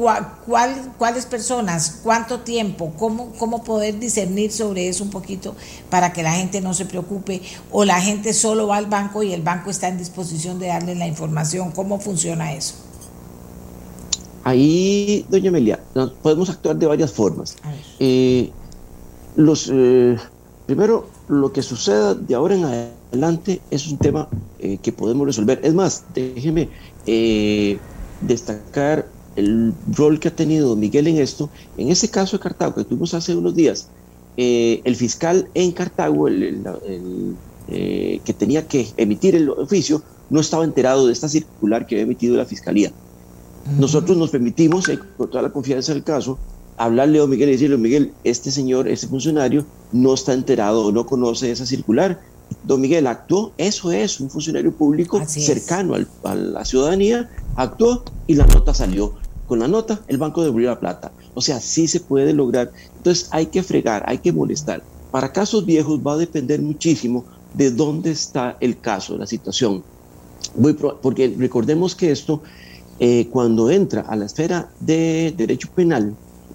¿Cuál, cuáles personas? ¿Cuánto tiempo? ¿Cómo, ¿Cómo poder discernir sobre eso un poquito para que la gente no se preocupe? ¿O la gente solo va al banco y el banco está en disposición de darle la información? ¿Cómo funciona eso? Ahí, doña Amelia, podemos actuar de varias formas. Eh, los, eh, primero, lo que suceda de ahora en adelante es un tema eh, que podemos resolver. Es más, déjeme destacar el rol que ha tenido Miguel en esto. En ese caso de Cartago que tuvimos hace unos días, el fiscal en Cartago, el, que tenía que emitir el oficio, no estaba enterado de esta circular que había emitido la fiscalía. Nosotros nos permitimos, con toda la confianza del caso, hablarle a Miguel y decirle, Miguel, este señor, este funcionario, no está enterado o no conoce esa circular. Don Miguel actuó, eso es, un funcionario público cercano a la ciudadanía, actuó y la nota salió. Con la nota, el banco devolvió la plata. O sea, sí se puede lograr. Entonces hay que fregar, hay que molestar. Para casos viejos va a depender muchísimo de dónde está el caso, la situación. porque recordemos que esto, eh, cuando entra a la esfera de derecho penal,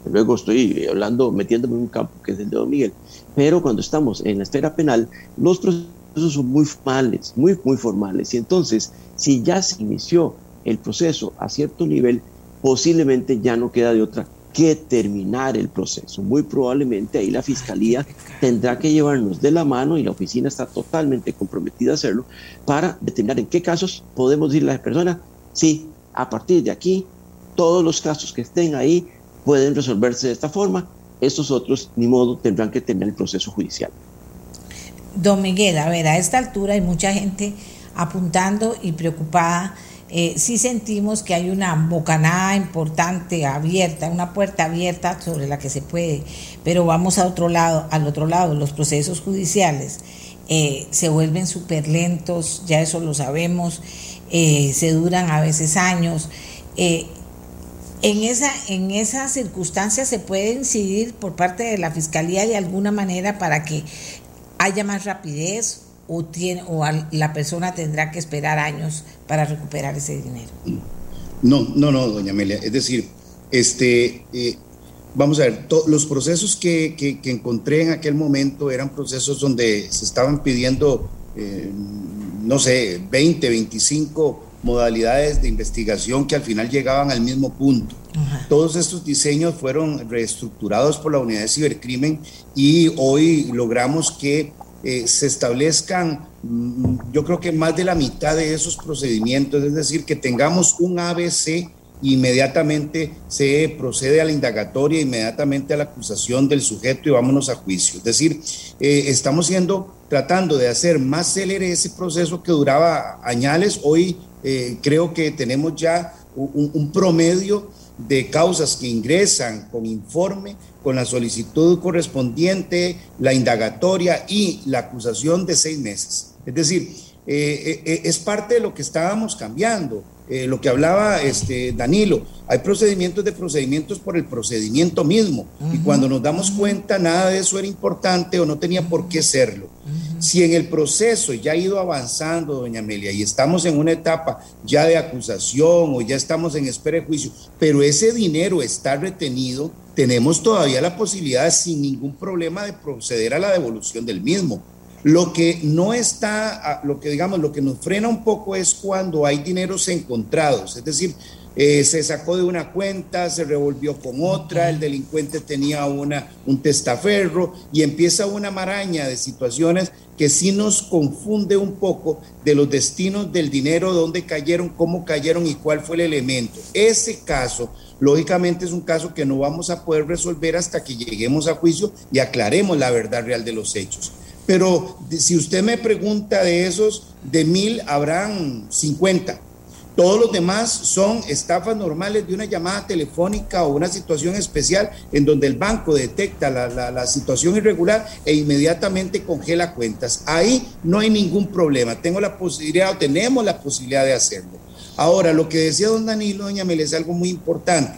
luego estoy hablando, metiéndome en un campo que es el de Don Miguel, pero cuando estamos en la esfera penal, los procesos son muy formales, muy, muy formales, y entonces, si ya se inició el proceso a cierto nivel, posiblemente ya no queda de otra que terminar el proceso. Muy probablemente ahí la fiscalía tendrá que llevarnos de la mano y la oficina está totalmente comprometida a hacerlo para determinar en qué casos podemos decirle a la persona, sí, a partir de aquí, todos los casos que estén ahí pueden resolverse de esta forma. Estos otros, ni modo, tendrán que tener el proceso judicial. Don Miguel, a ver, a esta altura hay mucha gente apuntando y preocupada. Eh, sí sentimos que hay una bocanada importante abierta, una puerta abierta sobre la que se puede, pero vamos a otro lado, al otro lado, los procesos judiciales eh, se vuelven súper lentos, ya eso lo sabemos, eh, se duran a veces años. En esa, en esa circunstancia se puede incidir por parte de la Fiscalía de alguna manera para que haya más rapidez o, tiene, o la persona tendrá que esperar años para recuperar ese dinero. No, no, no, doña Amelia. Es decir, este, eh, vamos a ver, los procesos que, que, encontré en aquel momento eran procesos donde se estaban pidiendo, eh, no sé, 20, 25 modalidades de investigación que al final llegaban al mismo punto. Todos estos diseños fueron reestructurados por la unidad de cibercrimen y hoy logramos que eh, se establezcan, mm, yo creo que más de la mitad de esos procedimientos, es decir, que tengamos un ABC inmediatamente se procede a la indagatoria, inmediatamente a la acusación del sujeto y vámonos a juicio. Es decir, eh, estamos siendo, tratando de hacer más célere ese proceso que duraba añales. Hoy eh, creo que tenemos ya un, promedio de causas que ingresan con informe, con la solicitud correspondiente, la indagatoria y la acusación de seis meses. Es decir, eh, eh, es parte de lo que estábamos cambiando. lo que hablaba este Danilo, hay procedimientos de procedimientos por el procedimiento mismo y cuando nos damos cuenta nada de eso era importante o no tenía por qué serlo. Si en el proceso ya ha ido avanzando, doña Amelia, y estamos en una etapa ya de acusación o ya estamos en espera de juicio, pero ese dinero está retenido, tenemos todavía la posibilidad sin ningún problema de proceder a la devolución del mismo. Lo que no está, lo que digamos, lo que nos frena un poco es cuando hay dineros encontrados, es decir, eh, se sacó de una cuenta, se revolvió con otra, el delincuente tenía una, un testaferro y empieza una maraña de situaciones que sí nos confunde un poco de los destinos del dinero, dónde cayeron, cómo cayeron y cuál fue el elemento. Ese caso, lógicamente, es un caso que no vamos a poder resolver hasta que lleguemos a juicio y aclaremos la verdad real de los hechos. Pero si usted me pregunta de esos, de mil habrán 50 Todos los demás son estafas normales de una llamada telefónica o una situación especial en donde el banco detecta la, situación irregular e inmediatamente congela cuentas. Ahí no hay ningún problema. Tengo la posibilidad o tenemos la posibilidad de hacerlo. Ahora, lo que decía don Danilo, doña Mel, es algo muy importante.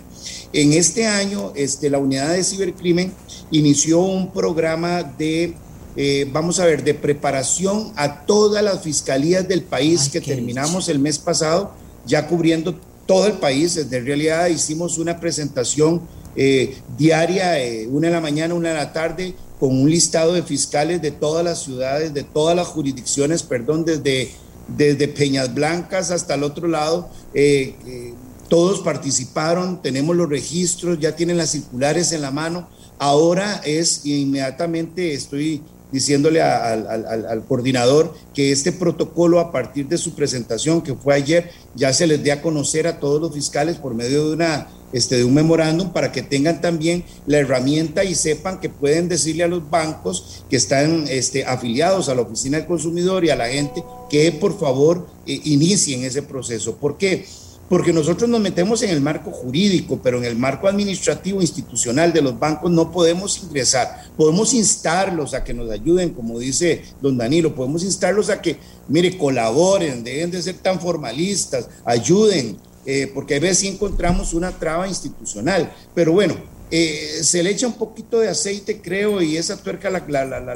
En este año, este, la unidad de cibercrimen inició un programa de eh, vamos a ver, de preparación a todas las fiscalías del país que terminamos el mes pasado ya cubriendo todo el país. De realidad hicimos una presentación eh, diaria, eh, una en la mañana, una en la tarde, con un listado de fiscales de todas las ciudades, de todas las jurisdicciones, perdón, desde, desde Peñas Blancas hasta el otro lado. Eh, todos participaron, tenemos los registros, ya tienen las circulares en la mano. Ahora es inmediatamente, estoy diciéndole al, coordinador que este protocolo a partir de su presentación que fue ayer ya se les dé a conocer a todos los fiscales por medio de una este, de un memorándum para que tengan también la herramienta y sepan que pueden decirle a los bancos que están este, afiliados a la oficina del consumidor y a la gente que por favor eh, inicien ese proceso. ¿Por qué? Porque nosotros nos metemos en el marco jurídico, pero en el marco administrativo institucional de los bancos no podemos ingresar. Podemos instarlos a que nos ayuden, como dice don Danilo, podemos instarlos a que, mire, colaboren, deben de ser tan formalistas, ayuden, eh, porque a veces encontramos una traba institucional. Pero bueno, eh, se le echa un poquito de aceite, creo, y esa tuerca la,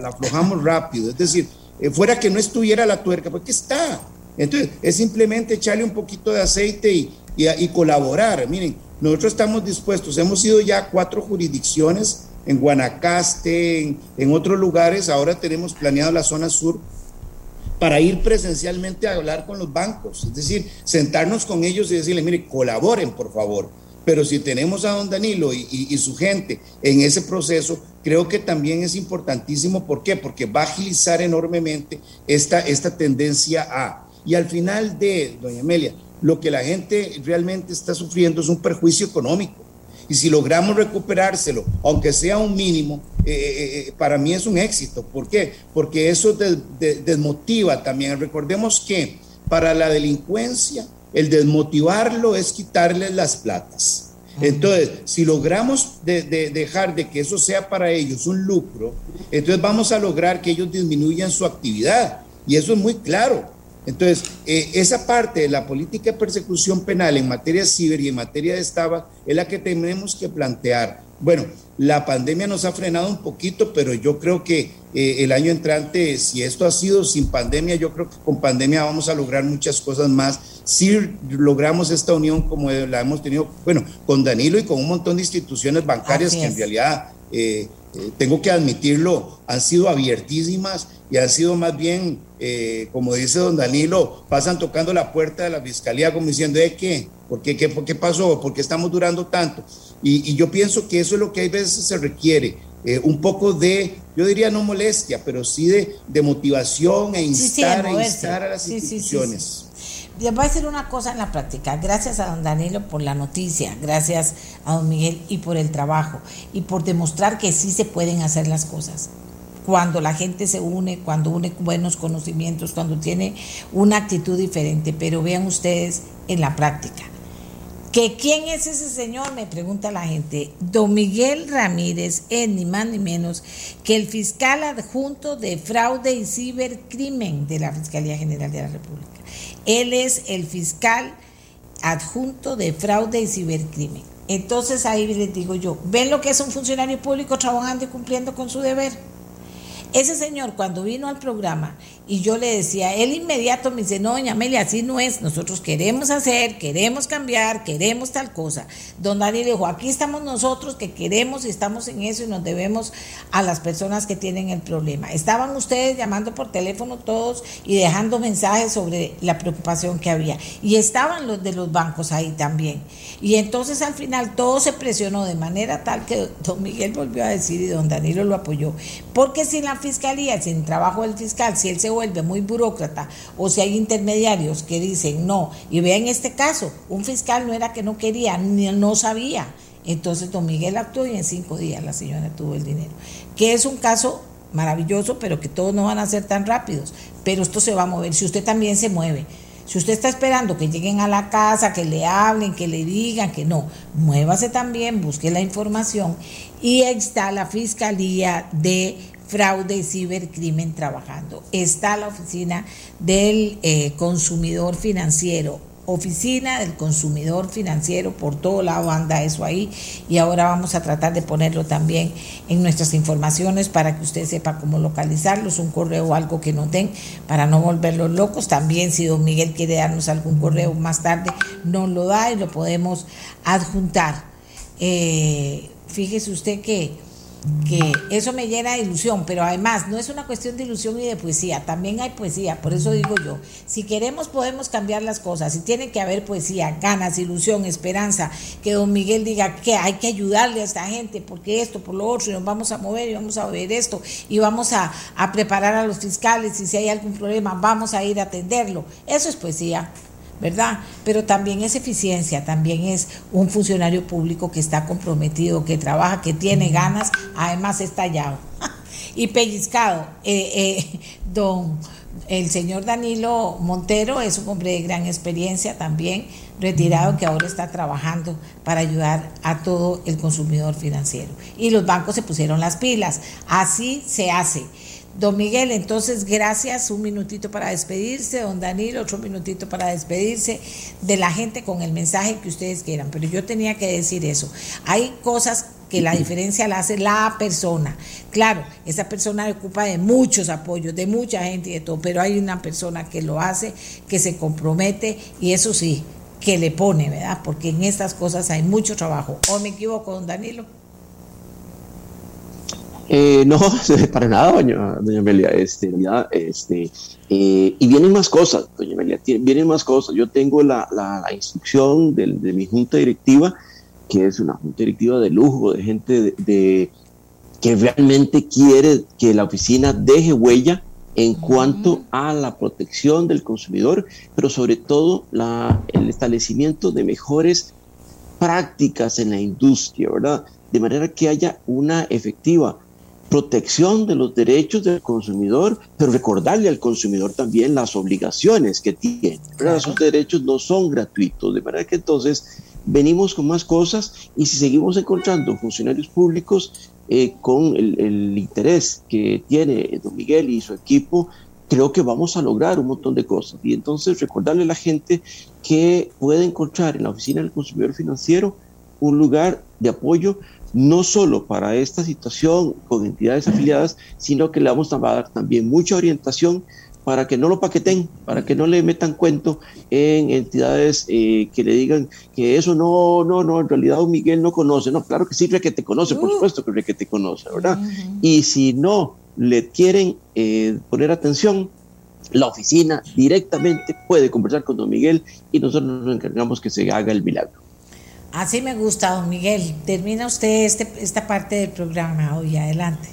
aflojamos rápido. Es decir, eh, fuera que no estuviera la tuerca, porque está entonces, es simplemente echarle un poquito de aceite y, y, colaborar. Miren, nosotros estamos dispuestos, hemos ido ya a cuatro jurisdicciones, en Guanacaste, en, otros lugares, ahora tenemos planeado la zona sur para ir presencialmente a hablar con los bancos, es decir, sentarnos con ellos y decirles, mire, colaboren, por favor. Pero si tenemos a don Danilo y, y, su gente en ese proceso, creo que también es importantísimo. ¿Por qué? Porque va a agilizar enormemente esta, esta tendencia a y al final de, doña Amelia, lo que la gente realmente está sufriendo es un perjuicio económico. Y si logramos recuperárselo, aunque sea un mínimo, eh, eh, eh, para mí es un éxito. ¿Por qué? Porque eso desmotiva también. Recordemos que para la delincuencia, el desmotivarlo es quitarles las platas. Entonces, si logramos dejar de que eso sea para ellos un lucro, entonces vamos a lograr que ellos disminuyan su actividad. Y eso es muy claro. Entonces, eh, esa parte de la política de persecución penal en materia ciber y en materia de estaba es la que tenemos que plantear. Bueno, la pandemia nos ha frenado un poquito, pero yo creo que eh, el año entrante, si esto ha sido sin pandemia, yo creo que con pandemia vamos a lograr muchas cosas más. Si logramos esta unión como la hemos tenido, bueno, con Danilo y con un montón de instituciones bancarias que en realidad, eh, tengo que admitirlo, han sido abiertísimas y han sido más bien, eh, como dice don Danilo, pasan tocando la puerta de la fiscalía como diciendo, ¿de qué? ¿Por qué, qué, qué pasó? ¿Por qué estamos durando tanto? Y, yo pienso que eso es lo que hay veces se requiere, eh, un poco de, yo diría no molestia, pero sí de, de motivación e instar, e instar a las instituciones. Les voy a decir una cosa en la práctica. Gracias a don Danilo por la noticia, gracias a don Miguel y por el trabajo y por demostrar que sí se pueden hacer las cosas cuando la gente se une, cuando une buenos conocimientos, cuando tiene una actitud diferente. Pero vean ustedes en la práctica. ¿Que ¿Quién es ese señor? Me pregunta la gente. Don Miguel Ramírez es ni más ni menos que el fiscal adjunto de fraude y cibercrimen de la Fiscalía General de la República. Él es el fiscal adjunto de fraude y cibercrimen. Entonces ahí les digo yo, ¿ven lo que es un funcionario público trabajando y cumpliendo con su deber? Ese señor cuando vino al programa y yo le decía, él inmediato me dice, no, doña Amelia, así no es, nosotros queremos hacer, queremos cambiar, queremos tal cosa. Don Dani dijo, aquí estamos nosotros que queremos y estamos en eso y nos debemos a las personas que tienen el problema. Estaban ustedes llamando por teléfono todos y dejando mensajes sobre la preocupación que había. Y estaban los de los bancos ahí también. Y entonces al final todo se presionó de manera tal que don Miguel volvió a decir y don Danilo lo apoyó. Porque si la fiscalía, sin trabajo del fiscal, si él se vuelve muy burócrata o si hay intermediarios que dicen no, y vean este caso, un fiscal no era que no quería, ni no sabía. Entonces don Miguel actuó y en cinco días la señora tuvo el dinero. Que es un caso maravilloso, pero que todos no van a ser tan rápidos. Pero esto se va a mover. Si usted también se mueve, Si usted está esperando que lleguen a la casa, que le hablen, que le digan que no, muévase también, busque la información y está la Fiscalía de Fraude y Cibercrimen trabajando. Está la Oficina del eh, Consumidor Financiero oficina del consumidor financiero, por todo lado anda eso ahí y ahora vamos a tratar de ponerlo también en nuestras informaciones para que usted sepa cómo localizarlos, un correo o algo que nos den para no volverlos locos. También si don Miguel quiere darnos algún correo más tarde, nos lo da y lo podemos adjuntar. Eh, fíjese usted que que eso me llena de ilusión, pero además no es una cuestión de ilusión y de poesía, también hay poesía, por eso digo yo, si queremos podemos cambiar las cosas, si tiene que haber poesía, ganas, ilusión, esperanza, que don Miguel diga que hay que ayudarle a esta gente, porque esto, por lo otro, y nos vamos a mover y vamos a ver esto, y vamos a, a preparar a los fiscales, y si hay algún problema, vamos a ir a atenderlo, eso es poesía. ¿Verdad? Pero también es eficiencia, también es un funcionario público que está comprometido, que trabaja, que tiene ganas, además está hallado y pellizcado. Eh, eh, don, el señor Danilo Montero es un hombre de gran experiencia también, retirado, que ahora está trabajando para ayudar a todo el consumidor financiero. Y los bancos se pusieron las pilas. Así se hace. Don Miguel, entonces gracias, un minutito para despedirse, don Danilo, otro minutito para despedirse de la gente con el mensaje que ustedes quieran, pero yo tenía que decir eso. Hay cosas que la diferencia la hace la persona. Claro, esa persona ocupa de muchos apoyos, de mucha gente y de todo, pero hay una persona que lo hace, que se compromete y eso sí, que le pone, ¿verdad? Porque en estas cosas hay mucho trabajo. ¿O me equivoco, don Danilo? Eh, no, para nada, doña, doña Amelia. Este, este, eh, y vienen más cosas, doña Amelia, vienen más cosas. Yo tengo la, la, instrucción de, de, mi junta directiva, que es una junta directiva de lujo, de gente de, de, que realmente quiere que la oficina deje huella en cuanto a la protección del consumidor, pero sobre todo la, el establecimiento de mejores prácticas en la industria, ¿verdad? De manera que haya una efectiva protección de los derechos del consumidor, pero recordarle al consumidor también las obligaciones que tiene. Esos derechos no son gratuitos, de manera que entonces venimos con más cosas y si seguimos encontrando funcionarios públicos eh, con el, el, interés que tiene don Miguel y su equipo, creo que vamos a lograr un montón de cosas. Y entonces recordarle a la gente que puede encontrar en la Oficina del Consumidor Financiero un lugar de apoyo no solo para esta situación con entidades afiliadas, sino que le vamos a dar también mucha orientación para que no lo paqueten, para que no le metan cuento en entidades eh, que le digan que eso no, no, no, en realidad don Miguel no conoce. No, claro que sí, que te conoce, por uh. supuesto que te conoce, ¿verdad? Y si no le quieren eh, poner atención, la oficina directamente puede conversar con don Miguel y nosotros nos encargamos que se haga el milagro. Así me gusta, don Miguel. Termina usted este, esta parte del programa hoy. Adelante.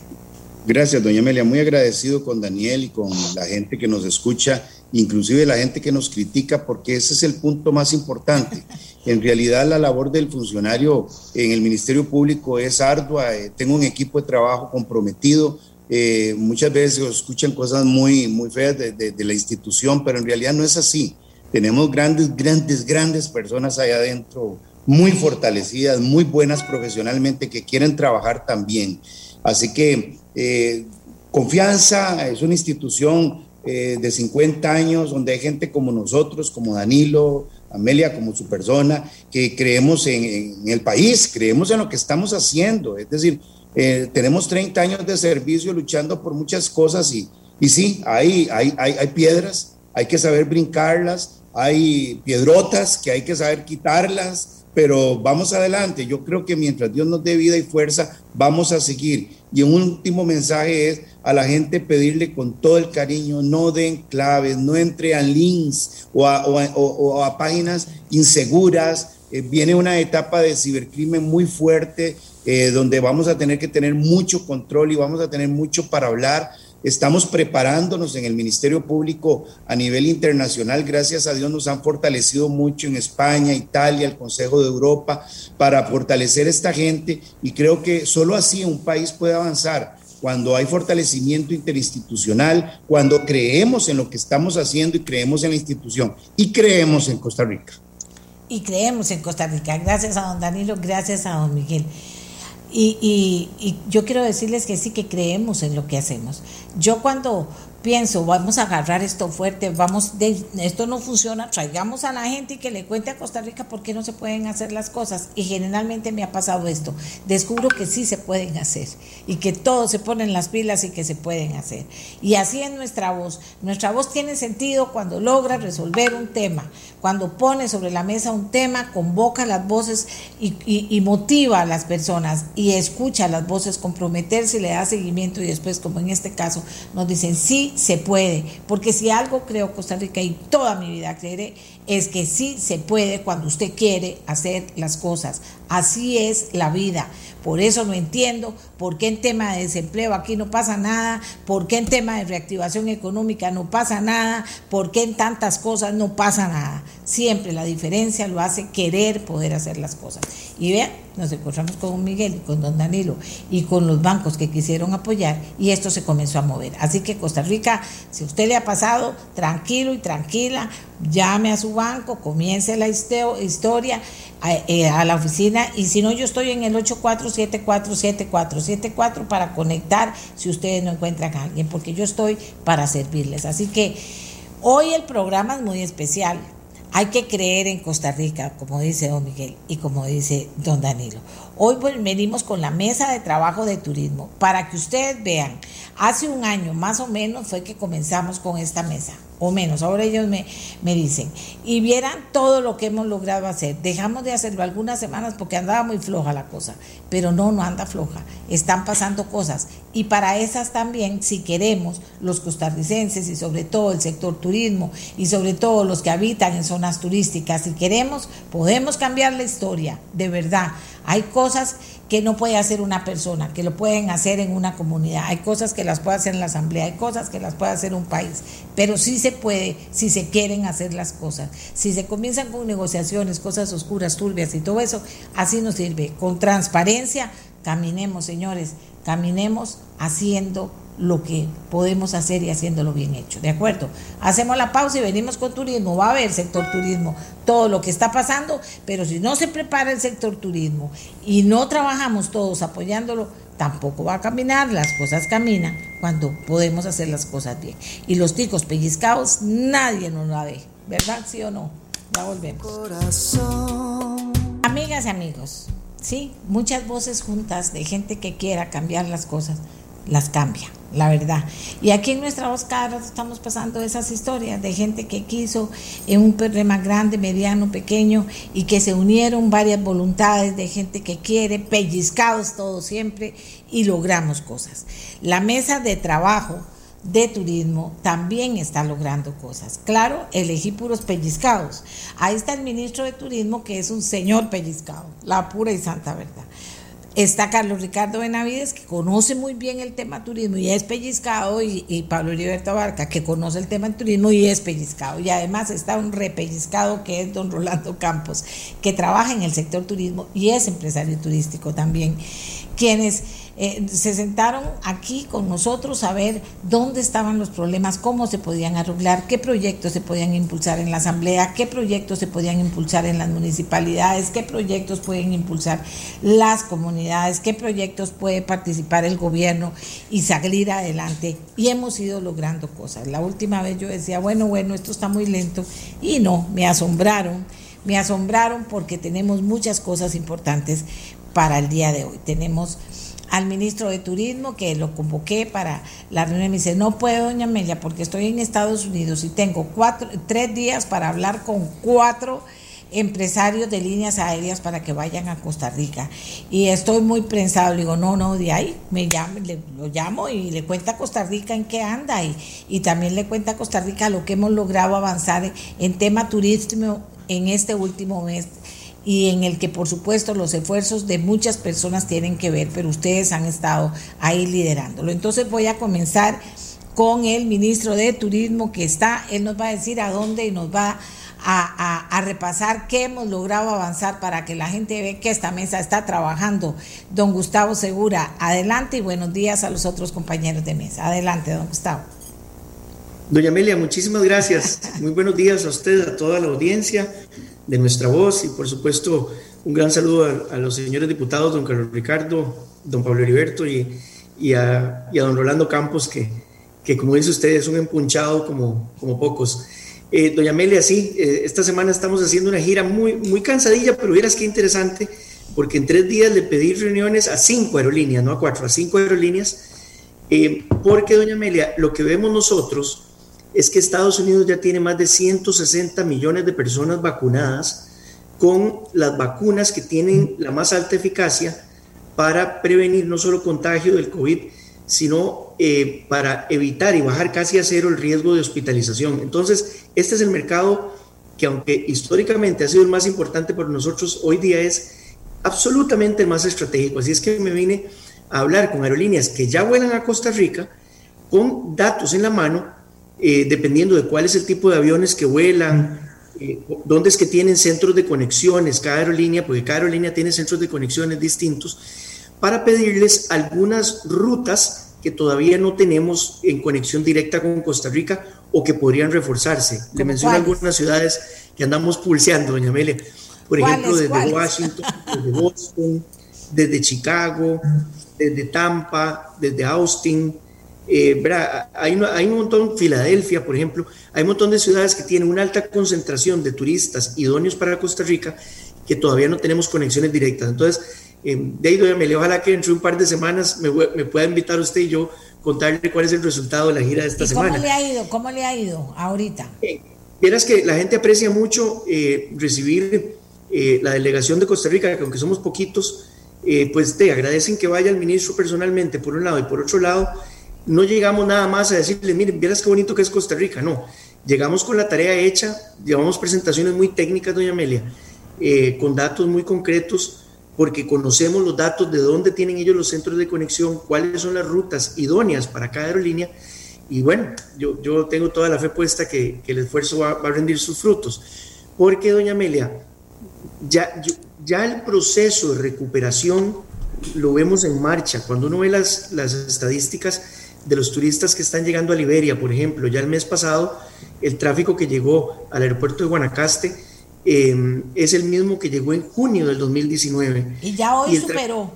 Gracias, doña Amelia. Muy agradecido con Daniel y con la gente que nos escucha, inclusive la gente que nos critica, porque ese es el punto más importante. En realidad, la labor del funcionario en el Ministerio Público es ardua. Eh, tengo un equipo de trabajo comprometido. Eh, muchas veces escuchan cosas muy, muy feas de, de la institución, pero en realidad no es así. Tenemos grandes, grandes, grandes personas allá adentro muy fortalecidas, muy buenas profesionalmente, que quieren trabajar también. Así que eh, confianza es una institución eh, de 50 años donde hay gente como nosotros, como Danilo, Amelia, como su persona, que creemos en, el país, creemos en lo que estamos haciendo. Es decir, eh, tenemos 30 años de servicio luchando por muchas cosas y, y sí, hay, hay, hay, hay piedras, hay que saber brincarlas, hay piedrotas que hay que saber quitarlas, pero vamos adelante. Yo creo que mientras Dios nos dé vida y fuerza, vamos a seguir. Y un último mensaje es a la gente pedirle con todo el cariño, no den claves, no entre a links o a, páginas inseguras. Eh, viene una etapa de cibercrimen muy fuerte eh, donde vamos a tener que tener mucho control y vamos a tener mucho para hablar Estamos preparándonos en el Ministerio Público a nivel internacional. Gracias a Dios nos han fortalecido mucho en España, Italia, el Consejo de Europa para fortalecer esta gente y creo que solo así un país puede avanzar cuando hay fortalecimiento interinstitucional, cuando creemos en lo que estamos haciendo y creemos en la institución y creemos en Costa Rica. Y creemos en Costa Rica. Gracias a don Danilo, gracias a don Miguel. Y, y, yo quiero decirles que sí que creemos en lo que hacemos. Yo cuando pienso, vamos a agarrar esto fuerte, vamos, de, esto no funciona, traigamos a la gente y que le cuente a Costa Rica por qué no se pueden hacer las cosas. Y generalmente me ha pasado esto, descubro que sí se pueden hacer y que todos se ponen las pilas y que se pueden hacer. Y así es nuestra voz. Nuestra voz tiene sentido cuando logra resolver un tema, cuando pone sobre la mesa un tema, convoca las voces y, motiva a las personas y escucha las voces comprometerse y le da seguimiento y después, como en este caso, nos dicen sí se puede, porque si algo creo Costa Rica y toda mi vida creeré, es que sí se puede cuando usted quiere hacer las cosas. Así es la vida. Por eso no entiendo por qué en tema de desempleo aquí no pasa nada, por qué en tema de reactivación económica no pasa nada, por qué en tantas cosas no pasa nada. Siempre la diferencia lo hace querer poder hacer las cosas. Y vean, nos encontramos con Miguel y con don Danilo y con los bancos que quisieron apoyar y esto se comenzó a mover. Así que Costa Rica, si usted le ha pasado, tranquilo y tranquila, llame a su banco, comience la historia eh, a, la oficina y si no yo estoy en el 84747474 para conectar si ustedes no encuentran a alguien porque yo estoy para servirles. Así que hoy el programa es muy especial. Hay que creer en Costa Rica, como dice don Miguel y como dice don Danilo. Hoy venimos con la mesa de trabajo de turismo para que ustedes vean. Hace un año más o menos fue que comenzamos con esta mesa o menos, ahora ellos me, me, dicen, y vieran todo lo que hemos logrado hacer. Dejamos de hacerlo algunas semanas porque andaba muy floja la cosa, pero no, no anda floja, están pasando cosas. Y para esas también, si queremos, los costarricenses y sobre todo el sector turismo y sobre todo los que habitan en zonas turísticas, si queremos, podemos cambiar la historia, de verdad. Hay cosas que no puede hacer una persona, que lo pueden hacer en una comunidad. Hay cosas que las puede hacer en la asamblea, hay cosas que las puede hacer un país, pero sí se puede si se quieren hacer las cosas. Si se comienzan con negociaciones, cosas oscuras, turbias y todo eso, así nos sirve. Con transparencia, caminemos, señores, caminemos haciendo lo que podemos hacer y haciéndolo bien hecho. ¿De acuerdo? Hacemos la pausa y venimos con turismo. Va a haber sector turismo, todo lo que está pasando, pero si no se prepara el sector turismo y no trabajamos todos apoyándolo, tampoco va a caminar. Las cosas caminan cuando podemos hacer las cosas bien. Y los ticos pellizcados, nadie nos la ve. ¿Verdad? ¿Sí o no? Ya volvemos. Amigas y amigos, sí, muchas voces juntas de gente que quiera cambiar las cosas, las cambia la verdad. Y aquí en nuestra voz estamos pasando esas historias de gente que quiso en un problema grande, mediano, pequeño y que se unieron varias voluntades de gente que quiere, pellizcados todos siempre y logramos cosas. La mesa de trabajo de turismo también está logrando cosas. Claro, elegí puros pellizcados. Ahí está el ministro de turismo que es un señor pellizcado, la pura y santa verdad. Está Carlos Ricardo Benavides, que conoce muy bien el tema turismo y es pellizcado, y, Pablo Heriberto Barca, que conoce el tema turismo y es pellizcado. Y además está un repellizcado que es don Rolando Campos, que trabaja en el sector turismo y es empresario turístico también, quienes eh, se sentaron aquí con nosotros a ver dónde estaban los problemas, cómo se podían arreglar, qué proyectos se podían impulsar en la Asamblea, qué proyectos se podían impulsar en las municipalidades, qué proyectos pueden impulsar las comunidades, qué proyectos puede participar el gobierno y salir adelante. Y hemos ido logrando cosas. La última vez yo decía, bueno, bueno, esto está muy lento y no, me asombraron. Me asombraron porque tenemos muchas cosas importantes para el día de hoy. Tenemos al ministro de Turismo, que lo convoqué para la reunión, me dice, no puedo, doña Amelia, porque estoy en Estados Unidos y tengo cuatro, tres días para hablar con cuatro empresarios de líneas aéreas para que vayan a Costa Rica. Y estoy muy prensado, le digo, no, no, de ahí me llamo, le, lo llamo y le cuenta a Costa Rica en qué anda y, y también le cuenta a Costa Rica lo que hemos logrado avanzar en tema turismo en este último mes y en el que por supuesto los esfuerzos de muchas personas tienen que ver, pero ustedes han estado ahí liderándolo. Entonces voy a comenzar con el ministro de Turismo que está, él nos va a decir a dónde y nos va a, repasar qué hemos logrado avanzar para que la gente vea que esta mesa está trabajando. Don Gustavo Segura, adelante y buenos días a los otros compañeros de mesa. Adelante, don Gustavo. Doña Amelia, muchísimas gracias. Muy buenos días a usted, a toda la audiencia de nuestra voz y por supuesto un gran saludo a, los señores diputados, don Carlos Ricardo, don Pablo Heriberto y, y, a, don Rolando Campos, que, que como dice usted es un empunchado como, como pocos. Eh, doña Amelia, sí, eh, esta semana estamos haciendo una gira muy, muy cansadilla, pero vieras qué interesante, porque en tres días le pedí reuniones a cinco aerolíneas, no a cuatro, a cinco aerolíneas, eh, porque, doña Amelia, lo que vemos nosotros es que Estados Unidos ya tiene más de 160 millones de personas vacunadas con las vacunas que tienen la más alta eficacia para prevenir no solo contagio del COVID, sino eh, para evitar y bajar casi a cero el riesgo de hospitalización. Entonces, este es el mercado que aunque históricamente ha sido el más importante para nosotros, hoy día es absolutamente el más estratégico. Así es que me vine a hablar con aerolíneas que ya vuelan a Costa Rica con datos en la mano, eh, dependiendo de cuál es el tipo de aviones que vuelan, eh, dónde es que tienen centros de conexiones cada aerolínea, porque cada aerolínea tiene centros de conexiones distintos, para pedirles algunas rutas que todavía no tenemos en conexión directa con Costa Rica o que podrían reforzarse. Le menciono algunas ciudades que andamos pulseando, doña Amelia. Por ejemplo, desde Washington, desde Boston, desde Chicago, desde Tampa, desde Austin, eh, hay, hay, un montón, Filadelfia, por ejemplo, hay un montón de ciudades que tienen una alta concentración de turistas idóneos para Costa Rica que todavía no tenemos conexiones directas. Entonces, eh, de ahí, me ojalá que entre un par de semanas me, pueda invitar usted y yo contarle cuál es el resultado de la gira de esta semana. ¿Cómo le ha ido? ¿Cómo le ha ido ahorita? Eh, Vieras que la gente aprecia mucho eh, recibir la delegación de Costa Rica, que aunque somos poquitos, pues te agradecen que vaya el ministro personalmente, por un lado, y por otro lado, no llegamos nada más a decirle, miren, vieras qué bonito que es Costa Rica, no. Llegamos con la tarea hecha, llevamos presentaciones muy técnicas, doña Amelia, eh, con datos muy concretos, porque conocemos los datos de dónde tienen ellos los centros de conexión, cuáles son las rutas idóneas para cada aerolínea. Y bueno, yo, yo tengo toda la fe puesta que, que el esfuerzo va, va, a rendir sus frutos. Porque, doña Amelia, ya, ya el proceso de recuperación lo vemos en marcha. Cuando uno ve las, las estadísticas, de los turistas que están llegando a Liberia, por ejemplo. Ya el mes pasado, el tráfico que llegó al aeropuerto de Guanacaste em, es el mismo que llegó en junio del 2019. Y ya hoy superó.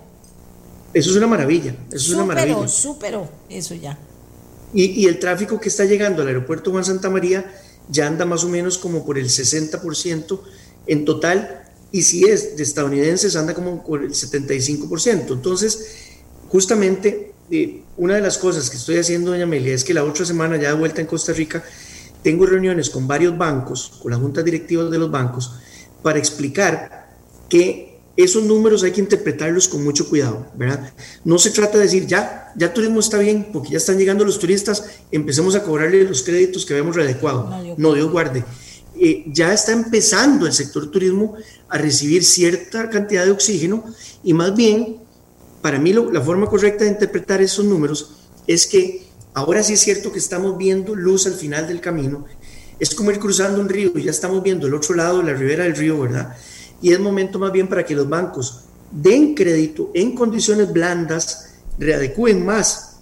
Eso es una maravilla. Eso es una maravilla. Superó, eso ya. Y, y, el tráfico que está llegando al aeropuerto Juan Santa María ya anda más o menos como por el 60% en total. Y si es de estadounidenses, anda como por el 75%. Entonces, justamente una de las cosas que estoy haciendo, doña Amelia, es que la otra semana, ya de vuelta en Costa Rica, tengo reuniones con varios bancos, con las juntas directivas de los bancos, para explicar que esos números hay que interpretarlos con mucho cuidado, ¿verdad? No se trata de decir, ya, ya turismo está bien, porque ya están llegando los turistas, empecemos a cobrarle los créditos que habíamos readecuado. No, Dios guarde. Eh, ya está empezando el sector turismo a recibir cierta cantidad de oxígeno y más bien para mí la forma correcta de interpretar esos números es que ahora sí es cierto que estamos viendo luz al final del camino. Es como ir cruzando un río ya estamos viendo el otro lado, la ribera del río, ¿verdad? Y es momento más bien para que los bancos den crédito en condiciones blandas, readecúen más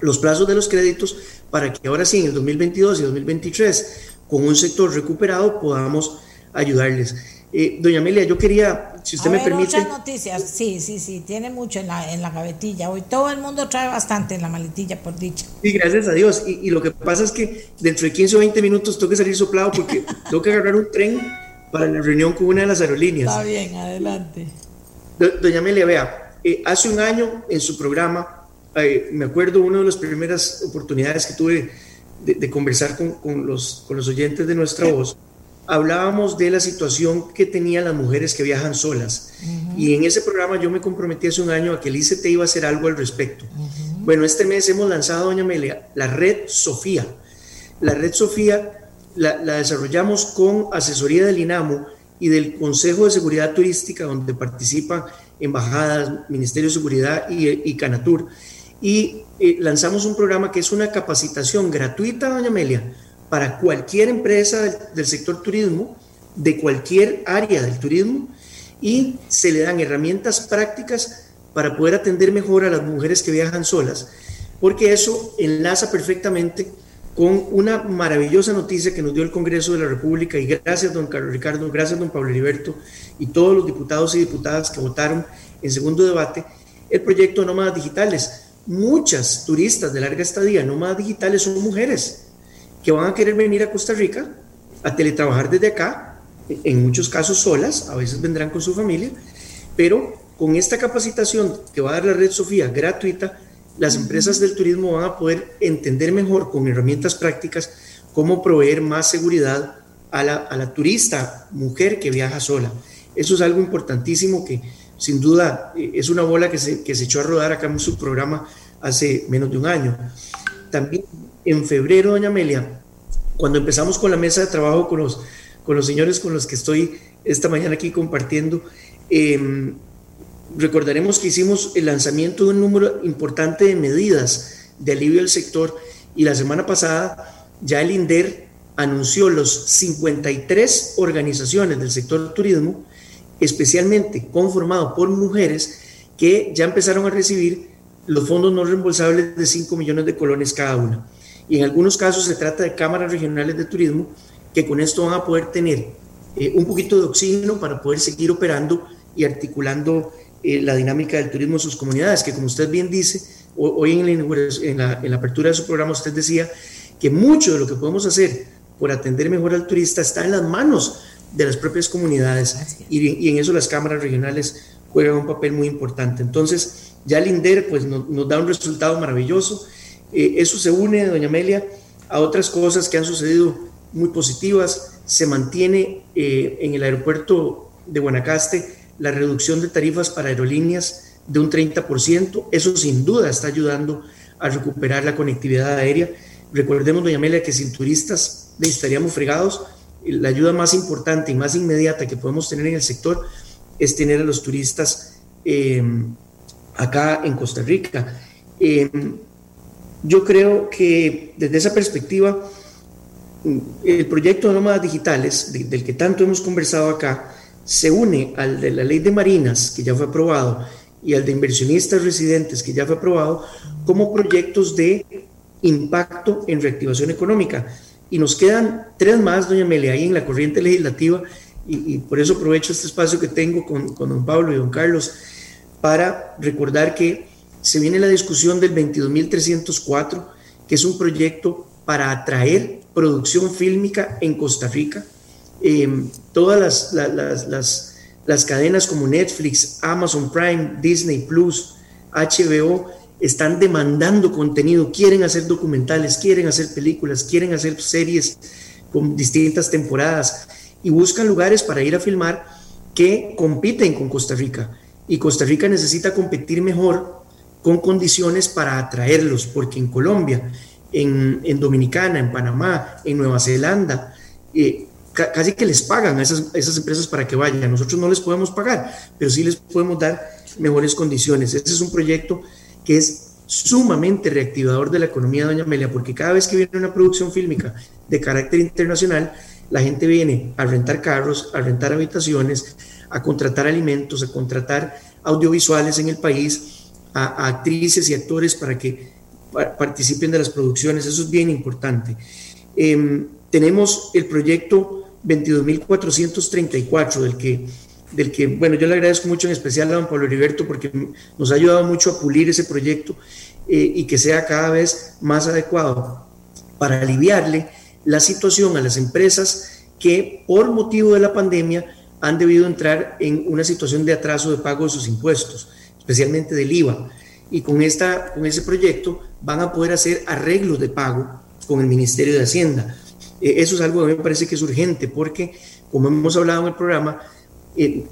los plazos de los créditos para que ahora sí, en el 2022 y 2023, con un sector recuperado, podamos ayudarles. Eh, doña Amelia, yo quería, si usted me permite. Muchas noticias, sí, sí, sí, tiene mucho en la, en la gavetilla. Hoy todo el mundo trae bastante en la maletilla, por dicha. Sí, gracias a Dios. Y, lo que pasa es que dentro de 15 o 20 minutos tengo que salir soplado porque tengo que agarrar un tren para la reunión con una de las aerolíneas. Está bien, adelante. doña Amelia, vea, eh, hace un año en su programa, eh, me acuerdo una de las primeras oportunidades que tuve de, conversar con, con, los, con los oyentes de nuestra voz hablábamos de la situación que tenían las mujeres que viajan solas. Y en ese programa yo me comprometí hace un año a que el ICT iba a hacer algo al respecto. Bueno, este mes hemos lanzado, doña Amelia, la red Sofía. La red Sofía la, desarrollamos con asesoría del INAMO y del Consejo de Seguridad Turística, donde participan embajadas, Ministerio de Seguridad y, Canatur. Y eh, lanzamos un programa que es una capacitación gratuita, doña Amelia, para cualquier empresa del, sector turismo de cualquier área del turismo y se le dan herramientas prácticas para poder atender mejor a las mujeres que viajan solas, porque eso enlaza perfectamente con una maravillosa noticia que nos dio el Congreso de la República y gracias don Carlos Ricardo, gracias don Pablo Heriberto y todos los diputados y diputadas que votaron en segundo debate el proyecto nómadas digitales. Muchas turistas de larga estadía nómadas digitales son mujeres que van a querer venir a Costa Rica a teletrabajar desde acá, en muchos casos solas, a veces vendrán con su familia, pero con esta capacitación que va a dar la red Sofía gratuita, las empresas del turismo van a poder entender mejor con herramientas prácticas cómo proveer más seguridad a la, turista mujer que viaja sola. Eso es algo importantísimo que sin duda eh, es una bola que se, que se echó a rodar acá en su programa hace menos de un año. También en febrero, doña Amelia, cuando empezamos con la mesa de trabajo con los, con los señores con los que estoy esta mañana aquí compartiendo, eh, Recordaremos que hicimos el lanzamiento de un número importante de medidas de alivio del sector y la semana pasada ya el INDER anunció los 53 organizaciones del sector turismo, especialmente conformado por mujeres, que ya empezaron a recibir los fondos no reembolsables de 5 millones de colones cada una. Y en algunos casos se trata de cámaras regionales de turismo que con esto van a poder tener eh, un poquito de oxígeno para poder seguir operando y articulando eh, la dinámica del turismo en sus comunidades, que como usted bien dice, hoy en la, en la, apertura de su programa usted decía que mucho de lo que podemos hacer por atender mejor al turista está en las manos de las propias comunidades y, en eso las cámaras regionales juegan un papel muy importante. Entonces, ya el INDER pues, nos, da un resultado maravilloso. Eh, eso se une, doña Amelia, a otras cosas que han sucedido muy positivas. Se mantiene eh, en el aeropuerto de Guanacaste la reducción de tarifas para aerolíneas de un 30%. Eso sin duda está ayudando a recuperar la conectividad aérea. Recordemos, doña Amelia, que sin turistas estaríamos fregados. La ayuda más importante y más inmediata que podemos tener en el sector es tener a los turistas em, acá en Costa Rica. Em, yo creo que desde esa perspectiva, el proyecto de nómadas digitales, del que tanto hemos conversado acá, se une al de la ley de marinas, que ya fue aprobado, y al de inversionistas residentes, que ya fue aprobado, como proyectos de impacto en reactivación económica. Y nos quedan tres más, doña Amelia, ahí en la corriente legislativa, y, por eso aprovecho este espacio que tengo con, con don Pablo y don Carlos, para recordar que se viene la discusión del 22.304, que es un proyecto para atraer producción fílmica en Costa Rica, Em, todas las, las, cadenas como Netflix, Amazon Prime, Disney Plus, HBO, están demandando contenido, quieren hacer documentales, quieren hacer películas, quieren hacer series con distintas temporadas y buscan lugares para ir a filmar que compiten con Costa Rica. Y Costa Rica necesita competir mejor con condiciones para atraerlos, porque en Colombia, en, Dominicana, en Panamá, en Nueva Zelanda, eh, casi que les pagan a esas, esas empresas para que vayan. Nosotros no les podemos pagar, pero sí les podemos dar mejores condiciones. Este es un proyecto que es sumamente reactivador de la economía Doña Amelia, porque cada vez que viene una producción fílmica de carácter internacional, la gente viene a rentar carros, a rentar habitaciones, a contratar alimentos, a contratar audiovisuales en el país, a, actrices y actores para que participen de las producciones. Eso es bien importante. Em, tenemos el proyecto 22.434, del que, del que, bueno, yo le agradezco mucho en especial a don Pablo Heriberto porque nos ha ayudado mucho a pulir ese proyecto eh, y que sea cada vez más adecuado para aliviarle la situación a las empresas que por motivo de la pandemia han debido entrar en una situación de atraso de pago de sus impuestos, especialmente del IVA. Y con, esta, con ese proyecto van a poder hacer arreglos de pago con el Ministerio de Hacienda eh, eso es algo que me parece que es urgente porque, como hemos hablado en el programa, eh,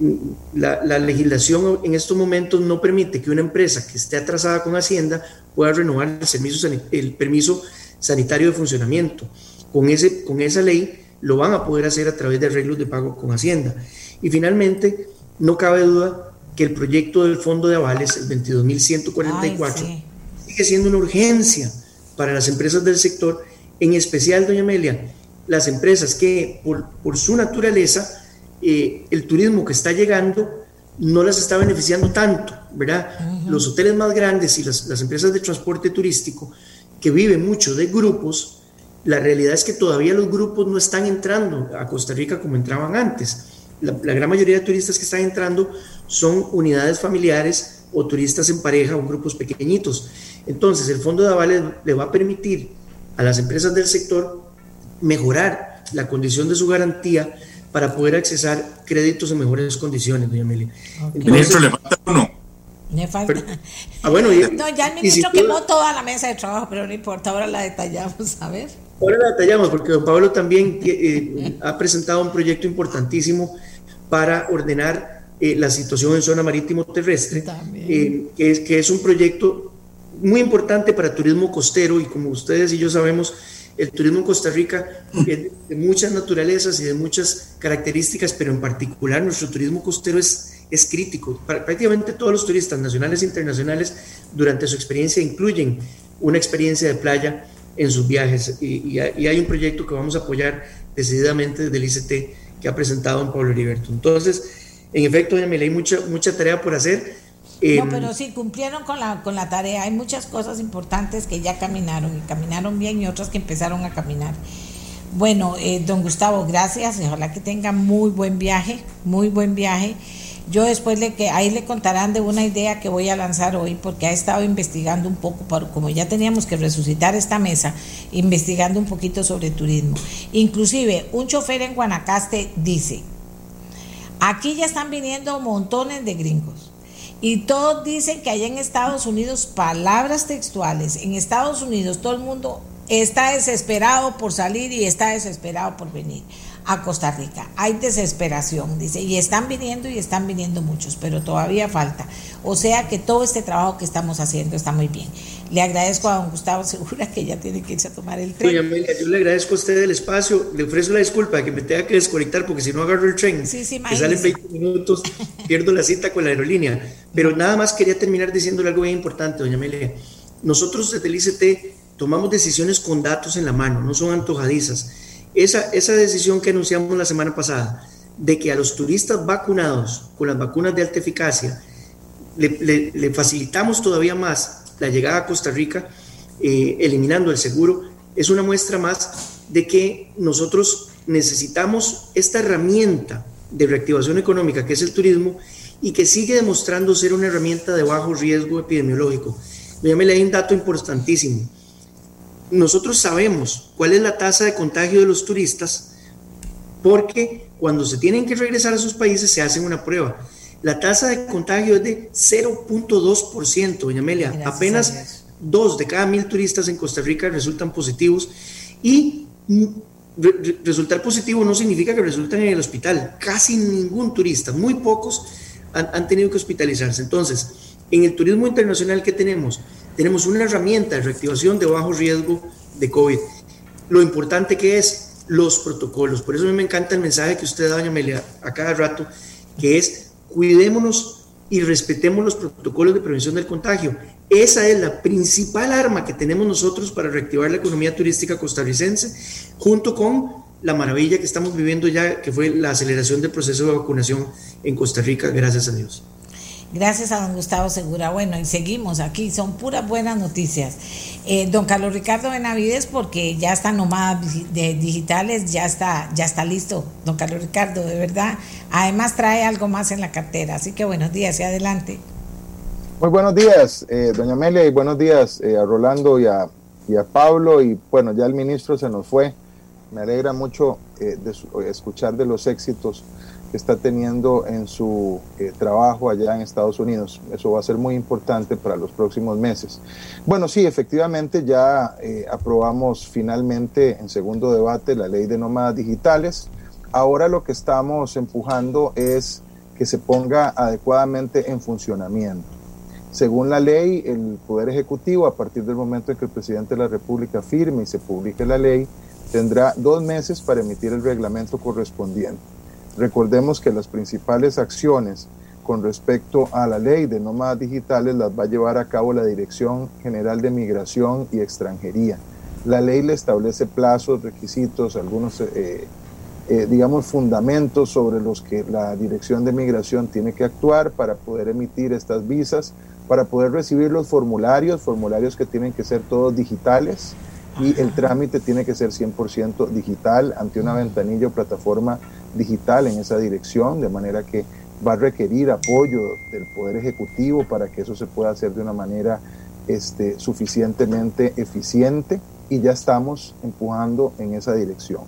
la, legislación en estos momentos no permite que una empresa que esté atrasada con Hacienda pueda renovar el, el permiso sanitario de funcionamiento. Con, ese, con esa ley lo van a poder hacer a través de arreglos de pago con Hacienda. Y finalmente, no cabe duda que el proyecto del Fondo de Avales, el 22.144, sigue siendo una urgencia para las empresas del sector en especial, doña Amelia, las empresas que por, por su naturaleza eh, el turismo que está llegando no las está beneficiando tanto, ¿verdad? Los hoteles más grandes y las, las, empresas de transporte turístico que viven mucho de grupos, la realidad es que todavía los grupos no están entrando a Costa Rica como entraban antes. La, la gran mayoría de turistas que están entrando son unidades familiares o turistas en pareja o grupos pequeñitos. Entonces, el fondo de avales le va a permitir a las empresas del sector mejorar la condición de su garantía para poder accesar créditos en mejores condiciones, doña Amelia. Okay. Entonces, le falta uno. Me falta. Pero, ah, bueno, y, no, ya el ministro si quemó toda la mesa de trabajo, pero no importa, ahora la detallamos, a ver. Ahora la detallamos, porque don Pablo también eh, ha presentado un proyecto importantísimo para ordenar eh, la situación en zona marítimo terrestre, eh, que, es, que es un proyecto muy importante para turismo costero y como ustedes y yo sabemos, el turismo en Costa Rica es de muchas naturalezas y de muchas características, pero en particular nuestro turismo costero es, es crítico. Prácticamente todos los turistas nacionales e internacionales durante su experiencia incluyen una experiencia de playa en sus viajes y, y, y hay un proyecto que vamos a apoyar decididamente desde el ICT que ha presentado en Pablo Heriberto. Entonces, en efecto, doña Mila, hay mucha, mucha tarea por hacer no, pero sí, cumplieron con la, con la tarea. Hay muchas cosas importantes que ya caminaron y caminaron bien y otras que empezaron a caminar. Bueno, eh, don Gustavo, gracias. Ojalá que tenga muy buen viaje, muy buen viaje. Yo después le que ahí le contarán de una idea que voy a lanzar hoy porque ha estado investigando un poco, para, como ya teníamos que resucitar esta mesa, investigando un poquito sobre turismo. Inclusive un chofer en Guanacaste dice, aquí ya están viniendo montones de gringos. Y todos dicen que allá en Estados Unidos, palabras textuales, en Estados Unidos todo el mundo está desesperado por salir y está desesperado por venir a Costa Rica. Hay desesperación, dice, y están viniendo y están viniendo muchos, pero todavía falta. O sea que todo este trabajo que estamos haciendo está muy bien. Le agradezco a don Gustavo Segura que ya tiene que irse a tomar el tren. Oye, Amelia, yo le agradezco a usted el espacio, le ofrezco la disculpa de que me tenga que desconectar porque si no agarro el tren, sí, sí, que salen 20 minutos, pierdo la cita con la aerolínea. Pero nada más quería terminar diciéndole algo bien importante, doña Amelia. Nosotros desde el ICT tomamos decisiones con datos en la mano, no son antojadizas esa, esa decisión que anunciamos la semana pasada de que a los turistas vacunados con las vacunas de alta eficacia le, facilitamos todavía más la llegada a Costa Rica, eh, eliminando el seguro, es una muestra más de que nosotros necesitamos esta herramienta de reactivación económica que es el turismo y que sigue demostrando ser una herramienta de bajo riesgo epidemiológico. Me leí un dato importantísimo nosotros sabemos cuál es la tasa de contagio de los turistas porque cuando se tienen que regresar a sus países se hacen una prueba. La tasa de contagio es de 0.2%, doña Amelia. Gracias Apenas dos de cada mil turistas en Costa Rica resultan positivos y re resultar positivo no significa que resulten en el hospital. Casi ningún turista, muy pocos han, han tenido que hospitalizarse. Entonces, en el turismo internacional que tenemos, tenemos una herramienta de reactivación de bajo riesgo de COVID. Lo importante que es los protocolos. Por eso a mí me encanta el mensaje que usted da, doña Amelia, a cada rato, que es cuidémonos y respetemos los protocolos de prevención del contagio. Esa es la principal arma que tenemos nosotros para reactivar la economía turística costarricense, junto con la maravilla que estamos viviendo ya, que fue la aceleración del proceso de vacunación en Costa Rica, gracias a Dios. Gracias a don Gustavo Segura. Bueno, y seguimos aquí, son puras buenas noticias. Eh, don Carlos Ricardo Benavides, porque ya están nómadas de digitales, ya está, ya está listo, don Carlos Ricardo, de verdad. Además trae algo más en la cartera. Así que buenos días y adelante. Muy buenos días, eh, doña Amelia, y buenos días eh, a Rolando y a, y a, Pablo. Y bueno, ya el ministro se nos fue. Me alegra mucho eh, de escuchar de los éxitos está teniendo en su eh, trabajo allá en Estados Unidos. Eso va a ser muy importante para los próximos meses. Bueno, sí, efectivamente ya eh, aprobamos finalmente en segundo debate la ley de nómadas digitales. Ahora lo que estamos empujando es que se ponga adecuadamente en funcionamiento. Según la ley, el Poder Ejecutivo, a partir del momento en que el presidente de la República firme y se publique la ley, tendrá dos meses para emitir el reglamento correspondiente. Recordemos que las principales acciones con respecto a la ley de nómadas digitales las va a llevar a cabo la Dirección General de Migración y Extranjería. La ley le establece plazos, requisitos, algunos, eh, eh, digamos, fundamentos sobre los que la Dirección de Migración tiene que actuar para poder emitir estas visas, para poder recibir los formularios, formularios que tienen que ser todos digitales y el trámite tiene que ser 100% digital ante una ventanilla o plataforma digital en esa dirección, de manera que va a requerir apoyo del Poder Ejecutivo para que eso se pueda hacer de una manera este, suficientemente eficiente y ya estamos empujando en esa dirección.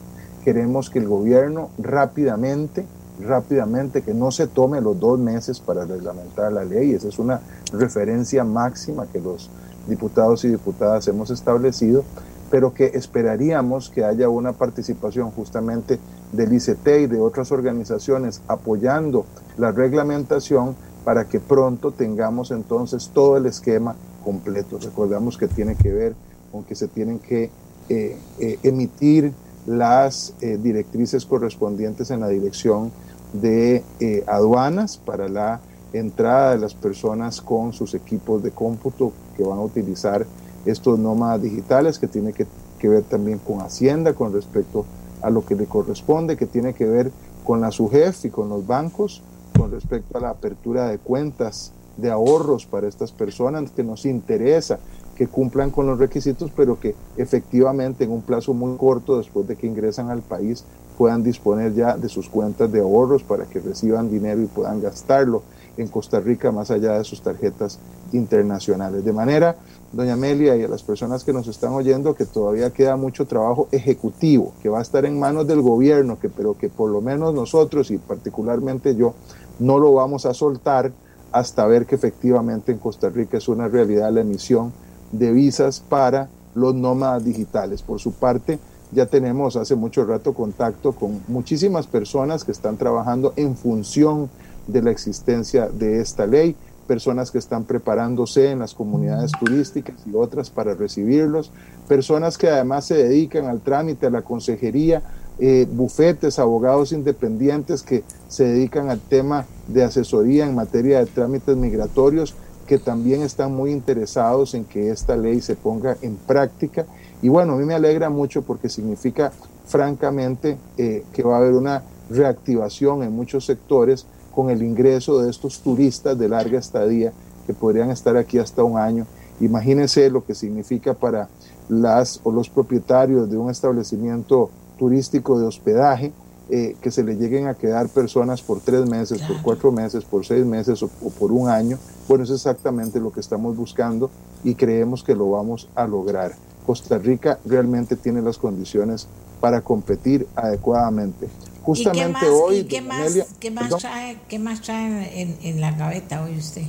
Queremos que el gobierno rápidamente, rápidamente, que no se tome los dos meses para reglamentar la ley, esa es una referencia máxima que los diputados y diputadas hemos establecido, pero que esperaríamos que haya una participación justamente del ICT y de otras organizaciones apoyando la reglamentación para que pronto tengamos entonces todo el esquema completo. Recordamos que tiene que ver con que se tienen que eh, eh, emitir las eh, directrices correspondientes en la dirección de aduanas para la entrada de las personas con sus equipos de cómputo que van a utilizar estos nómadas digitales, que tiene que, que ver también con Hacienda con respecto a lo que le corresponde, que tiene que ver con la SUGEF y con los bancos con respecto a la apertura de cuentas de ahorros para estas personas que nos interesa que cumplan con los requisitos, pero que efectivamente en un plazo muy corto después de que ingresan al país puedan disponer ya de sus cuentas de ahorros para que reciban dinero y puedan gastarlo en Costa Rica más allá de sus tarjetas internacionales. De manera, doña Amelia y a las personas que nos están oyendo, que todavía queda mucho trabajo ejecutivo, que va a estar en manos del gobierno, que, pero que por lo menos nosotros y particularmente yo no lo vamos a soltar hasta ver que efectivamente en Costa Rica es una realidad la emisión de visas para los nómadas digitales. Por su parte, ya tenemos hace mucho rato contacto con muchísimas personas que están trabajando en función de la existencia de esta ley, personas que están preparándose en las comunidades turísticas y otras para recibirlos, personas que además se dedican al trámite, a la consejería, eh, bufetes, abogados independientes que se dedican al tema de asesoría en materia de trámites migratorios, que también están muy interesados en que esta ley se ponga en práctica. Y bueno, a mí me alegra mucho porque significa francamente eh, que va a haber una reactivación en muchos sectores con el ingreso de estos turistas de larga estadía que podrían estar aquí hasta un año. Imagínense lo que significa para las o los propietarios de un establecimiento turístico de hospedaje, eh, que se le lleguen a quedar personas por tres meses, por cuatro meses, por seis meses o, por un año. Bueno, es exactamente lo que estamos buscando y creemos que lo vamos a lograr. Costa Rica realmente tiene las condiciones para competir adecuadamente. Justamente hoy... ¿Qué más, ¿qué más trae, qué más trae en, en, la gaveta hoy usted?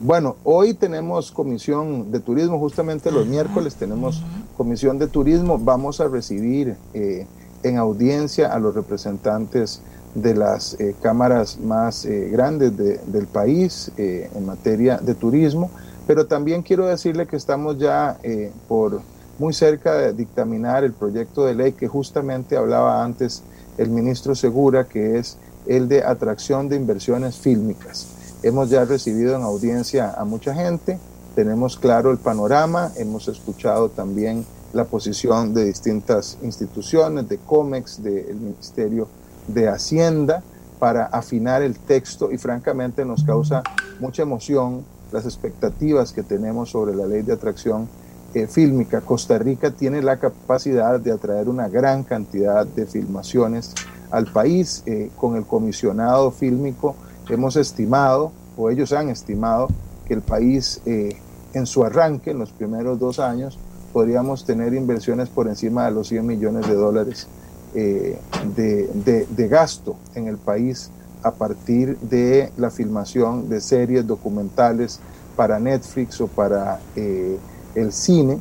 Bueno, hoy tenemos comisión de turismo, justamente los miércoles tenemos comisión de turismo, vamos a recibir... Eh, en audiencia a los representantes de las eh, cámaras más eh, grandes del país eh, en materia de turismo, pero también quiero decirle que estamos ya por muy cerca de dictaminar el proyecto de ley que justamente hablaba antes el ministro Segura, que es el de atracción de inversiones fílmicas. Hemos ya recibido en audiencia a mucha gente, tenemos claro el panorama, hemos escuchado también la posición de distintas instituciones, de COMEX, del Ministerio de Hacienda, para afinar el texto y francamente nos causa mucha emoción las expectativas que tenemos sobre la ley de atracción eh. Costa Rica tiene la capacidad de atraer una gran cantidad de filmaciones al país. Eh, con el comisionado fílmico hemos estimado, o ellos han estimado, que el país eh, en su arranque, en los primeros dos años, podríamos tener inversiones por encima de los 100 millones de dólares eh, de, gasto en el país a partir de la filmación de series documentales para Netflix o para eh, el cine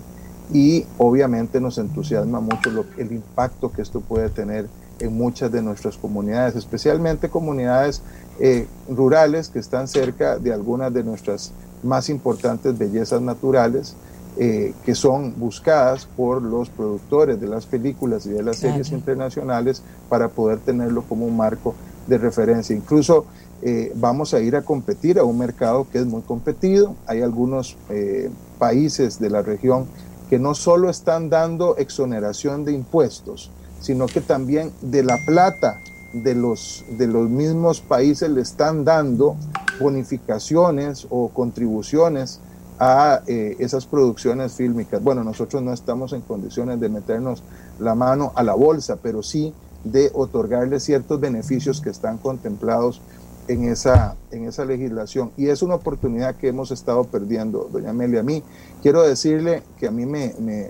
y obviamente nos entusiasma mucho lo, el impacto que esto puede tener en muchas de nuestras comunidades, especialmente comunidades eh, rurales que están cerca de algunas de nuestras más importantes bellezas naturales eh, que son buscadas por los productores de las películas y de las series internacionales para poder tenerlo como un marco de referencia. Incluso eh, vamos a ir a competir a un mercado que es muy competido. Hay algunos eh, países de la región que no solo están dando exoneración de impuestos, sino que también de la plata de los, de los mismos países le están dando bonificaciones o contribuciones a eh, esas producciones fílmicas. Bueno, nosotros no estamos en condiciones de meternos la mano a la bolsa, pero sí de otorgarle ciertos beneficios que están contemplados en esa, en esa legislación. Y es una oportunidad que hemos estado perdiendo, doña Amelia. A mí quiero decirle que a mí me, me,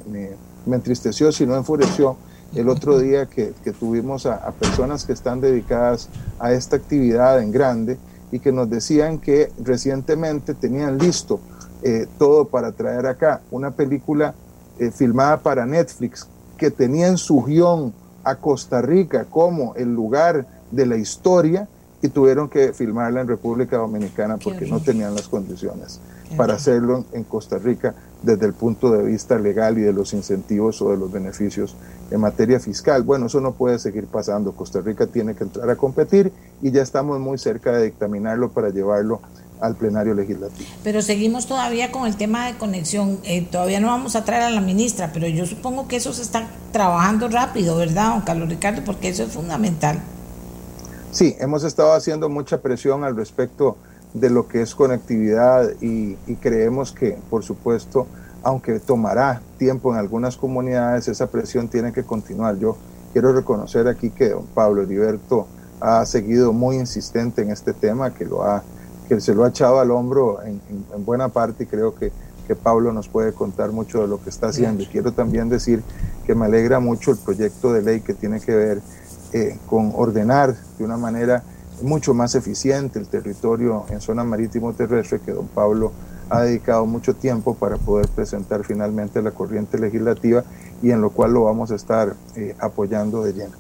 me, entristeció, si no enfureció, el otro día que, que tuvimos a, a, personas que están dedicadas a esta actividad en grande y que nos decían que recientemente tenían listo eh, todo para traer acá una película eh, filmada para Netflix que tenía en su guion a Costa Rica como el lugar de la historia y tuvieron que filmarla en República Dominicana porque no tenían las condiciones para hacerlo en Costa Rica desde el punto de vista legal y de los incentivos o de los beneficios en materia fiscal. Bueno, eso no puede seguir pasando. Costa Rica tiene que entrar a competir y ya estamos muy cerca de dictaminarlo para llevarlo al plenario legislativo. Pero seguimos todavía con el tema de conexión. Eh, todavía no vamos a traer a la ministra, pero yo supongo que eso se está trabajando rápido, ¿verdad, don Carlos Ricardo? Porque eso es fundamental. Sí, hemos estado haciendo mucha presión al respecto de lo que es conectividad y, creemos que, por supuesto, aunque tomará tiempo en algunas comunidades, esa presión tiene que continuar. Yo quiero reconocer aquí que don Pablo Heriberto ha seguido muy insistente en este tema, que lo ha que se lo ha echado al hombro en, buena parte y creo que, que, Pablo nos puede contar mucho de lo que está haciendo. Y quiero también decir que me alegra mucho el proyecto de ley que tiene que ver eh, con ordenar de una manera mucho más eficiente el territorio en zona marítimo terrestre que don Pablo ha dedicado mucho tiempo para poder presentar finalmente la corriente legislativa y en lo cual lo vamos a estar eh, apoyando de lleno.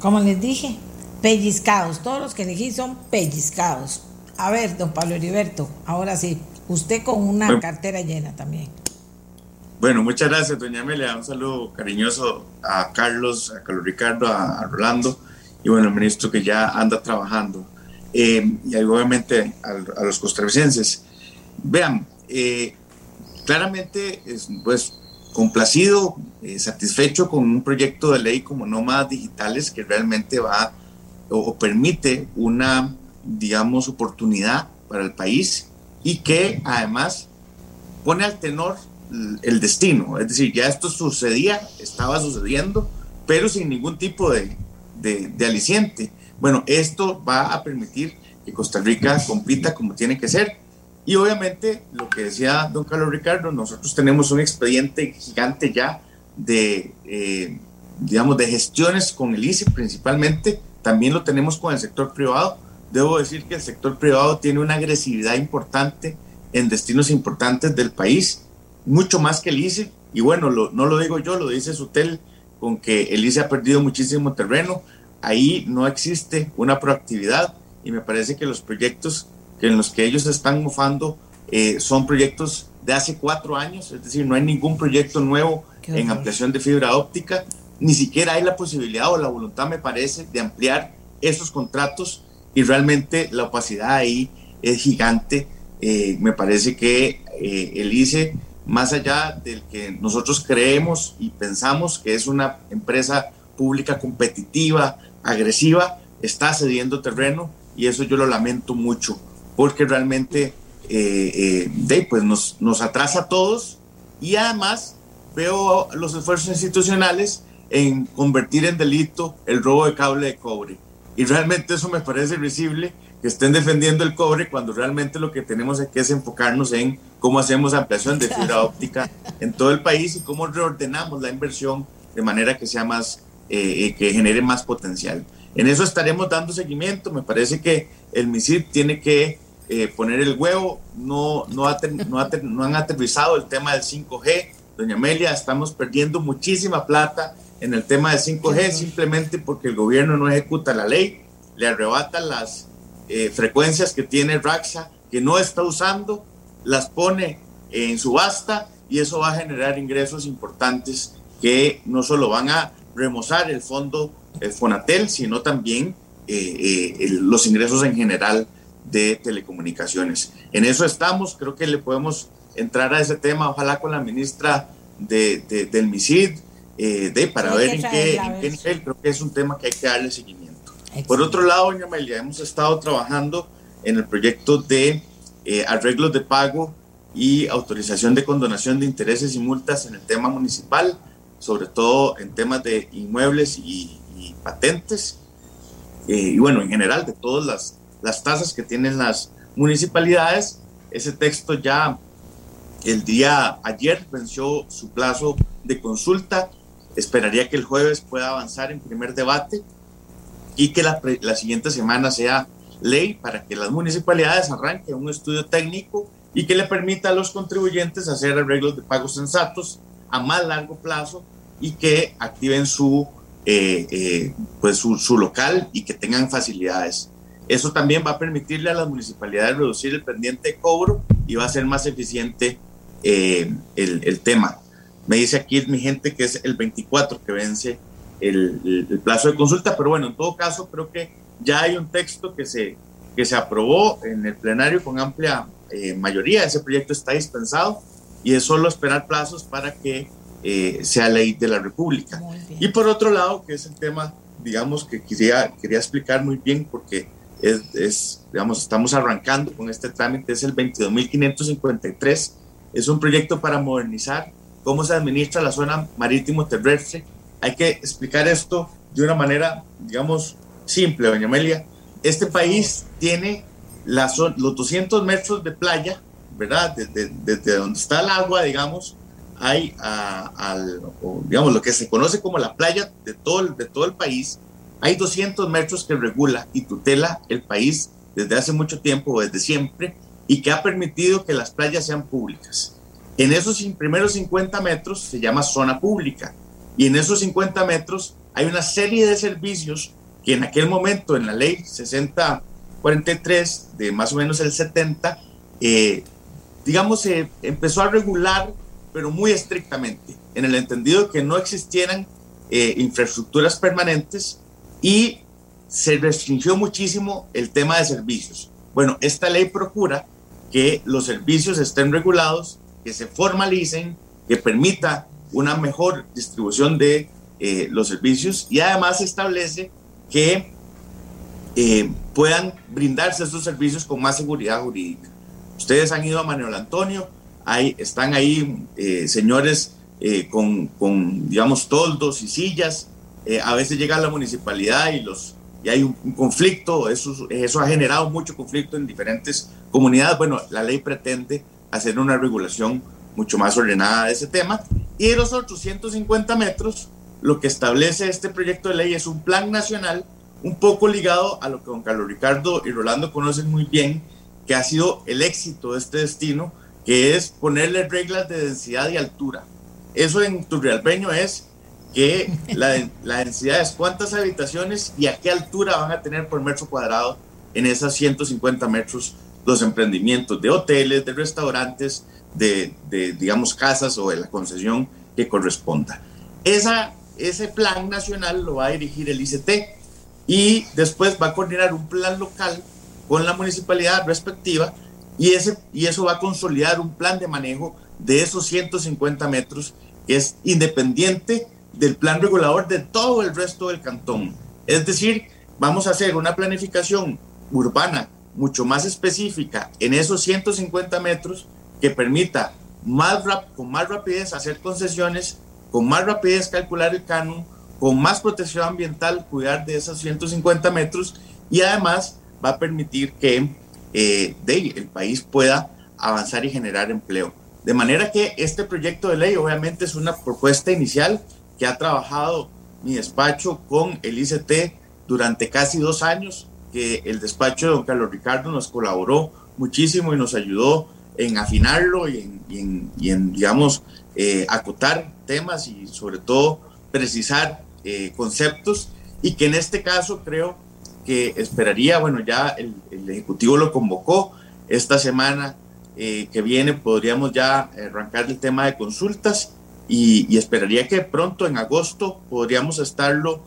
Como les dije, pellizcados, todos los que elegí son pellizcados. A ver, don Pablo Heriberto, ahora sí, usted con una cartera llena también. Bueno, muchas gracias, doña Amelia. Un saludo cariñoso a Carlos, a Carlos Ricardo, a Rolando y bueno, el ministro que ya anda trabajando, eh, y obviamente a, los costarricenses. Vean, eh, claramente, es, pues, complacido, eh, satisfecho con un proyecto de ley como Nómadas Digitales que realmente va o, permite una, digamos, oportunidad para el país y que además pone al tenor el destino. Es decir, ya esto sucedía, estaba sucediendo, pero sin ningún tipo de, de, aliciente. Bueno, esto va a permitir que Costa Rica compita como tiene que ser. Y obviamente, lo que decía don Carlos Ricardo, nosotros tenemos un expediente gigante ya de, eh, digamos, de gestiones con el ICE principalmente. También lo tenemos con el sector privado. Debo decir que el sector privado tiene una agresividad importante en destinos importantes del país, mucho más que el ICE. Y bueno, no lo digo yo, lo dice Sutel con que el ICE ha perdido muchísimo terreno. Ahí no existe una proactividad y me parece que los proyectos que en los que ellos están mofando eh, son proyectos de hace cuatro años, es decir, no hay ningún proyecto nuevo en ampliación de fibra óptica, ni siquiera hay la posibilidad o la voluntad, me parece, de ampliar esos contratos y realmente la opacidad ahí es gigante. Eh, me parece que eh, el ICE más allá del que nosotros creemos y pensamos que es una empresa pública competitiva, agresiva, está cediendo terreno y eso yo lo lamento mucho porque realmente eh, eh, pues nos, nos atrasa a todos y además veo los esfuerzos institucionales en convertir en delito el robo de cable de cobre. Y realmente eso me parece visible que estén defendiendo el cobre cuando realmente lo que tenemos que es enfocarnos en cómo hacemos ampliación de fibra óptica en todo el país y cómo reordenamos la inversión de manera que sea más, eh, eh, que genere más potencial. En eso estaremos dando seguimiento. Me parece que el MISIP tiene que eh, poner el huevo. No, no, no, no han aterrizado el tema del 5G. Doña Amelia, estamos perdiendo muchísima plata en el tema del 5G simplemente porque el gobierno no ejecuta la ley, le arrebata las eh, frecuencias que tiene Raxa, que no está usando, las pone en subasta y eso va a generar ingresos importantes que no solo van a remozar el fondo el Fonatel, sino también eh, eh, los ingresos en general de telecomunicaciones. En eso estamos, creo que le podemos entrar a ese tema, ojalá con la ministra de, del MISID, eh, de, para ver en qué, nivel, creo que es un tema que hay que darle seguimiento. Por otro lado, doña Amelia, hemos estado trabajando en el proyecto de eh, arreglos de pago y autorización de condonación de intereses y multas en el tema municipal, sobre todo en temas de inmuebles y, patentes, eh, y bueno, en general de todas las, las tasas que tienen las municipalidades. Ese texto ya el día ayer venció su plazo de consulta. Esperaría que el jueves pueda avanzar en primer debate y que la, la siguiente semana sea ley para que las municipalidades arranquen un estudio técnico y que le permita a los contribuyentes hacer arreglos de pagos sensatos a más largo plazo y que activen su, eh, eh, pues su, local y que tengan facilidades. Eso también va a permitirle a las municipalidades reducir el pendiente de cobro y va a ser más eficiente eh, el, el, tema. Me dice aquí mi gente que es el 24 que vence el, el, plazo de consulta, pero bueno, en todo caso creo que ya hay un texto que se, que se aprobó en el plenario con amplia eh, mayoría. Ese proyecto está dispensado y es solo esperar plazos para que eh, sea ley de la República. Y por otro lado, que es el tema, digamos, que quería, quería explicar muy bien porque es, es digamos, estamos arrancando con este trámite, es el 22.553. Es un proyecto para modernizar cómo se administra la zona marítimo terrestre. Hay que explicar esto de una manera, digamos, simple, doña Amelia. Este país tiene la, los 200 metros de playa, ¿verdad? Desde, donde está el agua, digamos, hay al, digamos, lo que se conoce como la playa de todo, de todo el país, hay 200 metros que regula y tutela el país desde hace mucho tiempo, desde siempre, y que ha permitido que las playas sean públicas. En esos primeros 50 metros se llama zona pública, y en esos 50 metros hay una serie de servicios que en aquel momento en la ley 6043 de más o menos el 70, eh, digamos, se empezó a regular, pero muy estrictamente, en el entendido de que no existieran eh, infraestructuras permanentes y se restringió muchísimo el tema de servicios. Bueno, esta ley procura que los servicios estén regulados, que se formalicen, que permita una mejor distribución de eh, los servicios y además establece que eh, puedan brindarse estos servicios con más seguridad jurídica. Ustedes han ido a Manuel Antonio, están ahí eh, señores con, con, digamos, toldos y sillas. a veces llega la municipalidad y, los, y hay un, conflicto, eso, eso ha generado mucho conflicto en diferentes comunidades. Bueno, la ley pretende hacer una regulación mucho más ordenada de ese tema. Y de los otros 150 metros, lo que establece este proyecto de ley es un plan nacional un poco ligado a lo que don Carlos Ricardo y Rolando conocen muy bien, que ha sido el éxito de este destino, que es ponerle reglas de densidad y altura. Eso en Turrialbeño es que la, la, densidad es cuántas habitaciones y a qué altura van a tener por metro cuadrado en esas 150 metros los emprendimientos de hoteles, de restaurantes, de, de digamos, casas o de la concesión que corresponda. Esa ese plan nacional lo va a dirigir el ICT y después va a coordinar un plan local con la municipalidad respectiva y, ese, y eso va a consolidar un plan de manejo de esos 150 metros que es independiente del plan regulador de todo el resto del cantón. Es decir, vamos a hacer una planificación urbana mucho más específica en esos 150 metros que permita más con más rapidez hacer concesiones con más rapidez calcular el canon, con más protección ambiental cuidar de esos 150 metros y además va a permitir que eh, el país pueda avanzar y generar empleo. De manera que este proyecto de ley obviamente es una propuesta inicial que ha trabajado mi despacho con el ICT durante casi dos años, que el despacho de don Carlos Ricardo nos colaboró muchísimo y nos ayudó en afinarlo y en, y en digamos, eh, acotar temas y sobre todo precisar eh, conceptos y que en este caso creo que esperaría, bueno, ya el, Ejecutivo lo convocó, esta semana eh, que viene podríamos ya arrancar el tema de consultas y, esperaría que pronto en agosto podríamos estarlo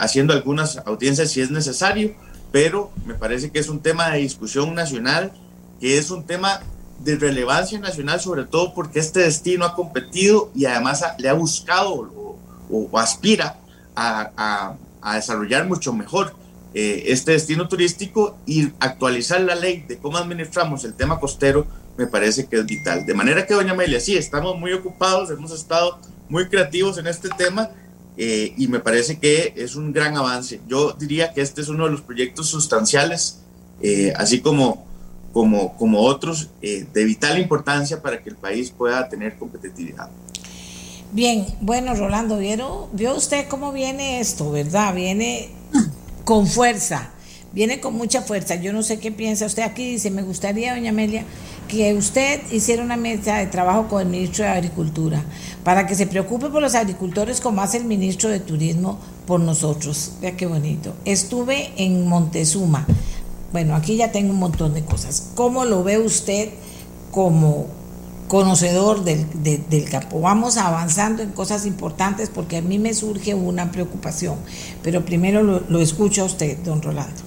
haciendo algunas audiencias si es necesario, pero me parece que es un tema de discusión nacional, que es un tema de relevancia nacional, sobre todo porque este destino ha competido y además le ha buscado o, aspira a, desarrollar mucho mejor eh, este destino turístico y actualizar la ley de cómo administramos el tema costero me parece que es vital. De manera que, doña Amelia, sí, estamos muy ocupados, hemos estado muy creativos en este tema eh, y me parece que es un gran avance. Yo diría que este es uno de los proyectos sustanciales, eh, así como como, como otros eh, de vital importancia para que el país pueda tener competitividad. Bien, bueno, Rolando, ¿vieron, vio usted cómo viene esto, verdad? Viene con fuerza, viene con mucha fuerza. Yo no sé qué piensa usted aquí, dice, me gustaría, doña Amelia, que usted hiciera una mesa de trabajo con el ministro de Agricultura para que se preocupe por los agricultores como hace el ministro de Turismo por nosotros. Vea qué bonito. Estuve en Montezuma bueno, aquí ya tengo un montón de cosas. ¿Cómo lo ve usted como conocedor del, campo? Vamos avanzando en cosas importantes porque a mí me surge una preocupación, pero primero lo, escucho a usted, don Rolando.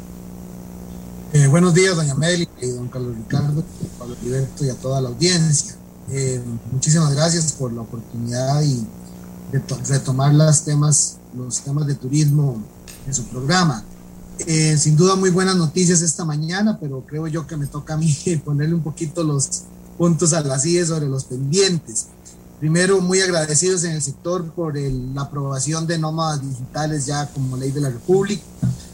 Eh, buenos días, doña Meli, y don Carlos Ricardo, Pablo Alberto y a toda la audiencia. Eh, muchísimas gracias por la oportunidad y de retomar los temas, los temas de turismo en su programa. Eh, sin duda muy buenas noticias esta mañana, pero creo yo que me toca a mí ponerle un poquito los puntos a las IE sobre los pendientes. Primero, muy agradecidos en el sector por la aprobación de nómadas digitales ya como ley de la República.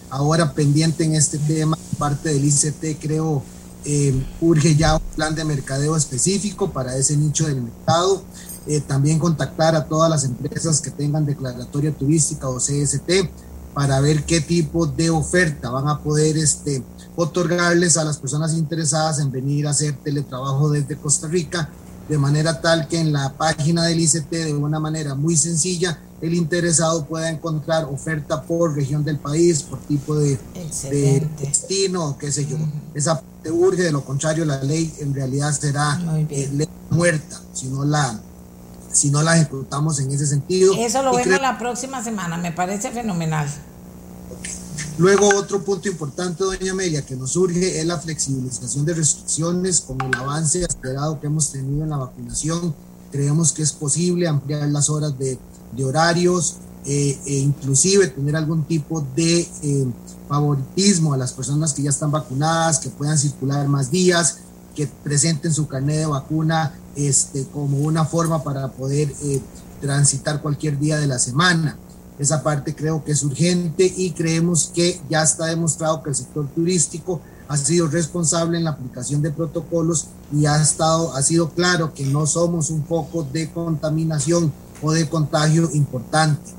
Ahora pendiente en este tema, parte del ICT, creo, eh, urge ya un plan de mercadeo específico para ese nicho del mercado. Eh, también contactar a todas las empresas que tengan declaratoria turística o CST para ver qué tipo de oferta van a poder este, otorgarles a las personas interesadas en venir a hacer teletrabajo desde Costa Rica, de manera tal que en la página del ICT, de una manera muy sencilla, el interesado pueda encontrar oferta por región del país, por tipo de, destino, qué sé yo. Esa parte urge, de lo contrario, la ley en realidad será eh, ley muerta, si no la si no la ejecutamos en ese sentido. Eso lo vemos la próxima semana, me parece fenomenal. Luego, otro punto importante, doña Amelia, que nos surge es la flexibilización de restricciones con el avance acelerado que hemos tenido en la vacunación. Creemos que es posible ampliar las horas de, de horarios eh, e inclusive tener algún tipo de eh, favoritismo a las personas que ya están vacunadas, que puedan circular más días, que presenten su carnet de vacuna este, como una forma para poder eh, transitar cualquier día de la semana. Esa parte creo que es urgente y creemos que ya está demostrado que el sector turístico ha sido responsable en la aplicación de protocolos y ha, estado, ha sido claro que no somos un foco de contaminación o de contagio importante,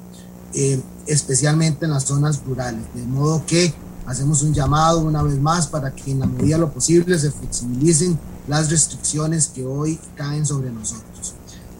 eh, especialmente en las zonas rurales. De modo que hacemos un llamado una vez más para que en la medida de lo posible se flexibilicen las restricciones que hoy caen sobre nosotros.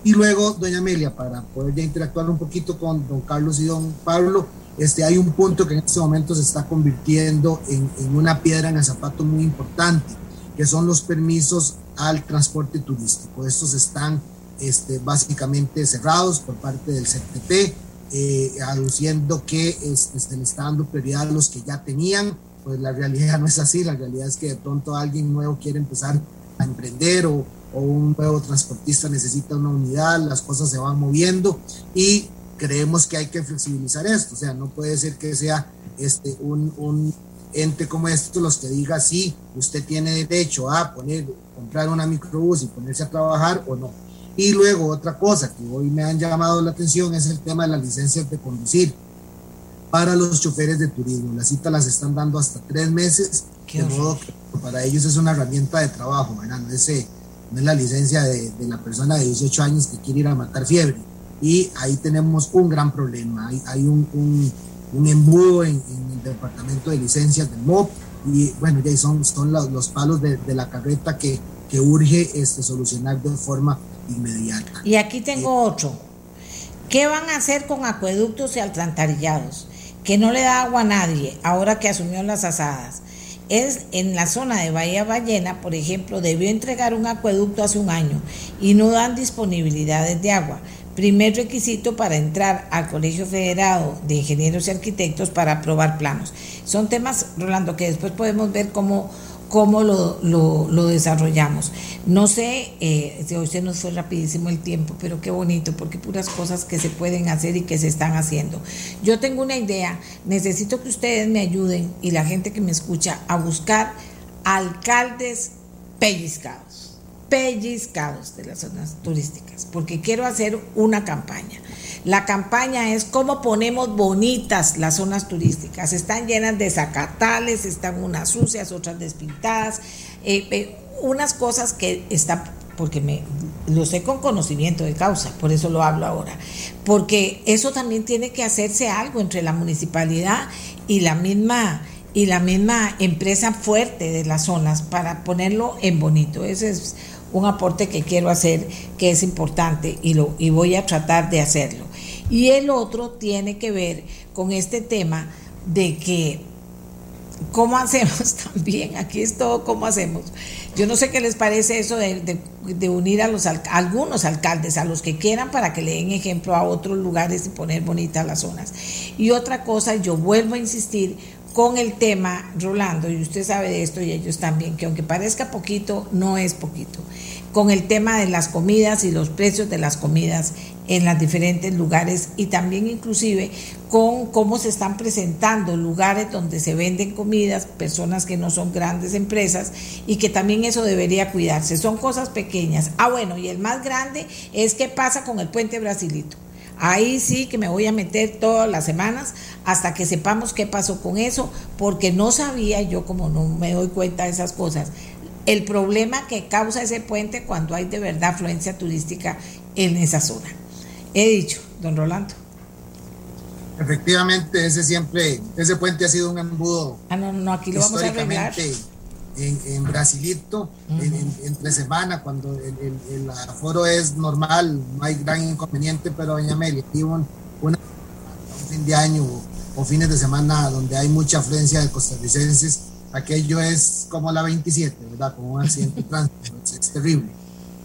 Y luego, doña Amelia, para poder ya interactuar un poquito con don Carlos y don Pablo, este, hay un punto que en este momento se está convirtiendo en, una piedra en el zapato muy importante, que son los permisos al transporte turístico. Estos están este, básicamente cerrados por parte del CTP, eh, aduciendo que este, le está dando prioridad a los que ya tenían. Pues la realidad no es así, la realidad es que de pronto alguien nuevo quiere empezar a emprender o, un nuevo transportista necesita una unidad, las cosas se van moviendo y creemos que hay que flexibilizar esto, o sea, no puede ser que sea este, un, un ente como esto los que diga sí, usted tiene derecho a poner, comprar una microbús y ponerse a trabajar o no. Y luego otra cosa que hoy me han llamado la atención es el tema de las licencias de conducir para los choferes de turismo. Las citas las están dando hasta tres meses, de modo que para ellos es una herramienta de trabajo, ¿verdad? No es, eh, no es la licencia de, de, la persona de 18 años que quiere ir a matar fiebre. Y ahí tenemos un gran problema. Hay, hay un, un, un, embudo en, en, el departamento de licencias del MOP y bueno, ya son, son los, los palos de, de, la carreta que, que urge este, solucionar de forma inmediata. Y aquí tengo otro. ¿Qué van a hacer con acueductos y alcantarillados? Que no le da agua a nadie ahora que asumió las asadas. Es en la zona de Bahía Ballena, por ejemplo, debió entregar un acueducto hace un año y no dan disponibilidades de agua. Primer requisito para entrar al Colegio Federado de Ingenieros y Arquitectos para aprobar planos. Son temas, Rolando, que después podemos ver cómo cómo lo, lo, desarrollamos. No sé, eh, hoy se nos fue rapidísimo el tiempo, pero qué bonito, porque puras cosas que se pueden hacer y que se están haciendo. Yo tengo una idea, necesito que ustedes me ayuden y la gente que me escucha a buscar alcaldes pellizcados, pellizcados de las zonas turísticas, porque quiero hacer una campaña. La campaña es cómo ponemos bonitas las zonas turísticas. Están llenas de zacatales, están unas sucias, otras despintadas, eh, unas cosas que están, porque me lo sé con conocimiento de causa, por eso lo hablo ahora, porque eso también tiene que hacerse algo entre la municipalidad y la misma y la misma empresa fuerte de las zonas para ponerlo en bonito. Ese es un aporte que quiero hacer que es importante y, lo, y voy a tratar de hacerlo. Y el otro tiene que ver con este tema de que, ¿cómo hacemos también? Aquí es todo, ¿cómo hacemos? Yo no sé qué les parece eso de, unir a, los, algunos alcaldes, a los que quieran, para que le den ejemplo a otros lugares y poner bonitas las zonas. Y otra cosa, yo vuelvo a insistir con el tema, Rolando, y usted sabe de esto y ellos también, que aunque parezca poquito, no es poquito con el tema de las comidas y los precios de las comidas en los diferentes lugares y también inclusive con cómo se están presentando lugares donde se venden comidas, personas que no son grandes empresas y que también eso debería cuidarse. Son cosas pequeñas. Ah, bueno, y el más grande es qué pasa con el puente Brasilito. Ahí sí que me voy a meter todas las semanas hasta que sepamos qué pasó con eso, porque no sabía yo como no me doy cuenta de esas cosas el problema que causa ese puente cuando hay de verdad afluencia turística en esa zona. He dicho, don Rolando. Efectivamente, ese siempre, ese puente ha sido un embudo. Ah, no, no, aquí lo vamos a arreglar. En, en Brasilito, entre semana, cuando el, aforo es normal, no hay gran inconveniente, pero doña Amelia, un, un fin de año o fines de semana donde hay mucha afluencia de costarricenses, aquello es como la 27, ¿verdad? Como un accidente de tránsito, es, terrible.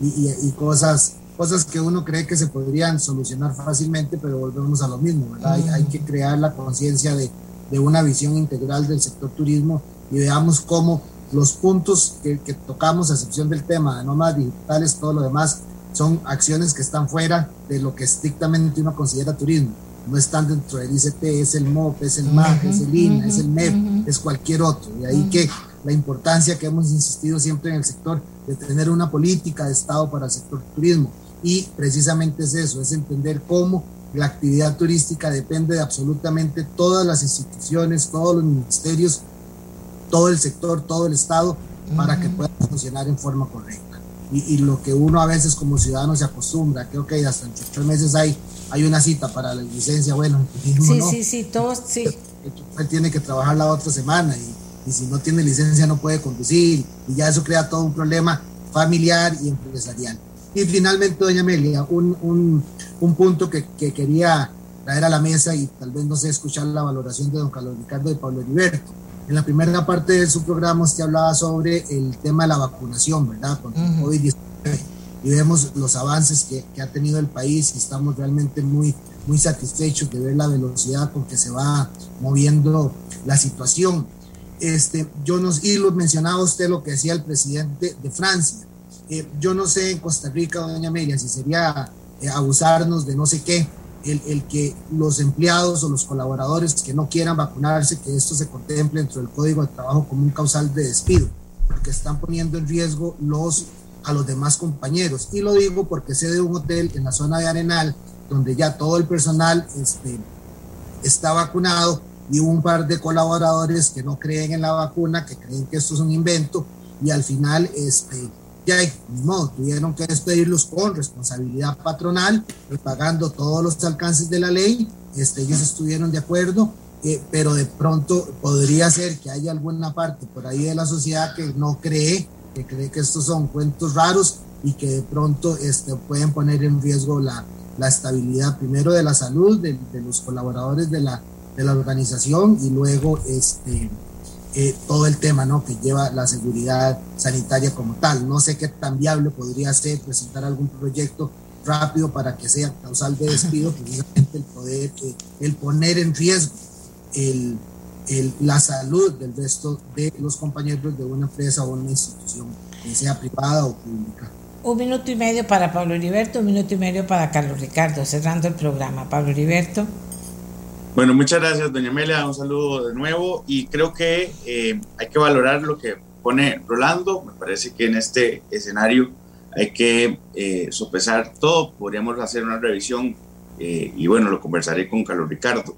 Y, y, cosas, cosas que uno cree que se podrían solucionar fácilmente, pero volvemos a lo mismo, ¿verdad? Hay, hay, que crear la conciencia de, de, una visión integral del sector turismo y veamos cómo los puntos que, que tocamos, a excepción del tema de nómadas digitales, todo lo demás, son acciones que están fuera de lo que estrictamente uno considera turismo no están dentro del ICT, es el MOP, es el MAG, es el INA, es el MEP, es cualquier otro. Y ahí que la importancia que hemos insistido siempre en el sector de tener una política de Estado para el sector turismo. Y precisamente es eso, es entender cómo la actividad turística depende de absolutamente todas las instituciones, todos los ministerios, todo el sector, todo el Estado, para que pueda funcionar en forma correcta. Y, lo que uno a veces como ciudadano se acostumbra, creo que hasta en tres meses hay hay una cita para la licencia, bueno, sí, sí, sí, todos, sí. Él tiene que trabajar la otra semana y, y, si no tiene licencia no puede conducir y ya eso crea todo un problema familiar y empresarial. Y finalmente, doña Amelia, un, un, un punto que, que, quería traer a la mesa y tal vez no sé escuchar la valoración de don Carlos Ricardo y Pablo Heriberto. En la primera parte de su programa usted hablaba sobre el tema de la vacunación, ¿verdad? Contra el COVID-19 y vemos los avances que, que, ha tenido el país y estamos realmente muy, muy satisfechos de ver la velocidad con que se va moviendo la situación. Este, yo nos, y lo mencionaba usted lo que decía el presidente de Francia. Eh, yo no sé en Costa Rica, doña Amelia, si sería eh, abusarnos de no sé qué, el, el, que los empleados o los colaboradores que no quieran vacunarse, que esto se contemple dentro del Código de Trabajo como un causal de despido, porque están poniendo en riesgo los a los demás compañeros. Y lo digo porque sé de un hotel en la zona de Arenal, donde ya todo el personal este, está vacunado y un par de colaboradores que no creen en la vacuna, que creen que esto es un invento, y al final este, ya no, tuvieron que despedirlos con responsabilidad patronal, pagando todos los alcances de la ley, este, ellos estuvieron de acuerdo, eh, pero de pronto podría ser que haya alguna parte por ahí de la sociedad que no cree que cree que estos son cuentos raros y que de pronto este, pueden poner en riesgo la, la estabilidad primero de la salud de, de los colaboradores de la, de la, organización y luego este, eh, todo el tema ¿no? que lleva la seguridad sanitaria como tal. No sé qué tan viable podría ser presentar algún proyecto rápido para que sea causal de despido, precisamente el poder, eh, el poner en riesgo el, la salud del resto de los compañeros de una empresa o una institución, sea privada o pública. Un minuto y medio para Pablo Heriberto, un minuto y medio para Carlos Ricardo, cerrando el programa. Pablo Heriberto. Bueno, muchas gracias, doña Amelia. Un saludo de nuevo y creo que eh, hay que valorar lo que pone Rolando. Me parece que en este escenario hay que eh, sopesar todo. Podríamos hacer una revisión eh, y bueno, lo conversaré con Carlos Ricardo.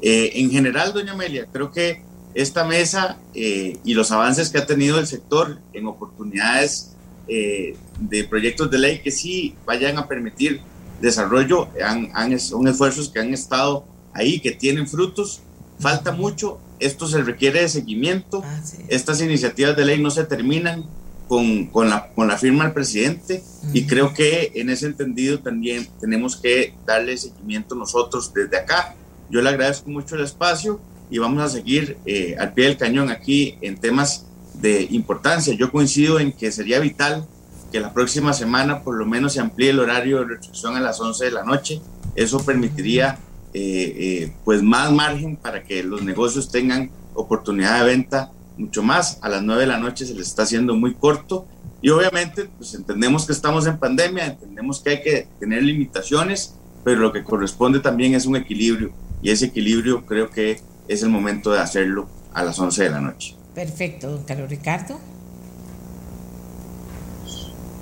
en general, doña Amelia, creo que esta mesa y los avances que ha tenido el sector en oportunidades de proyectos de ley que sí vayan a permitir desarrollo, han, son esfuerzos que han estado ahí que tienen frutos. Falta mucho, esto se requiere de seguimiento. Ah, Estas iniciativas de ley no se terminan con, con, la, con la firma del presidente y creo que en ese entendido también tenemos que darle seguimiento nosotros desde acá. Yo le agradezco mucho el espacio y vamos a seguir eh, al pie del cañón aquí en temas de importancia. Yo coincido en que sería vital que la próxima semana por lo menos se amplíe el horario de restricción a las 11 de la noche. Eso permitiría eh, eh, pues más margen para que los negocios tengan oportunidad de venta mucho más. A las 9 de la noche se les está haciendo muy corto y obviamente pues entendemos que estamos en pandemia, entendemos que hay que tener limitaciones, pero lo que corresponde también es un equilibrio y ese equilibrio creo que es el momento de hacerlo a las 11 de la noche. Perfecto, don Carlos Ricardo.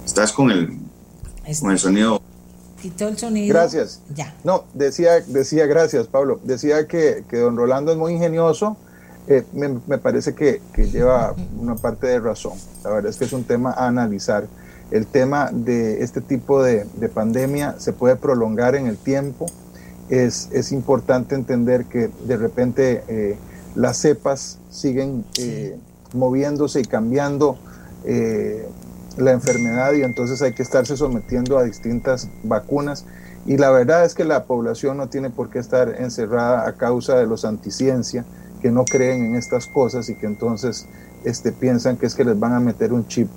Estás con el, con el sonido quitó el sonido. Gracias. Ya. No, decía, decía gracias, Pablo. Decía que, que don Rolando es muy ingenioso. Eh, me, me, parece que, que, lleva una parte de razón. La verdad es que es un tema a analizar. El tema de este tipo de, de pandemia se puede prolongar en el tiempo. Es, es importante entender que de repente eh, las cepas siguen eh, moviéndose y cambiando la enfermedad y entonces hay que estarse sometiendo a distintas vacunas. Y la verdad es que la población no tiene por qué estar encerrada a causa de los anticiencia, que no creen en estas cosas y que entonces este, piensan que es que les van a meter un chip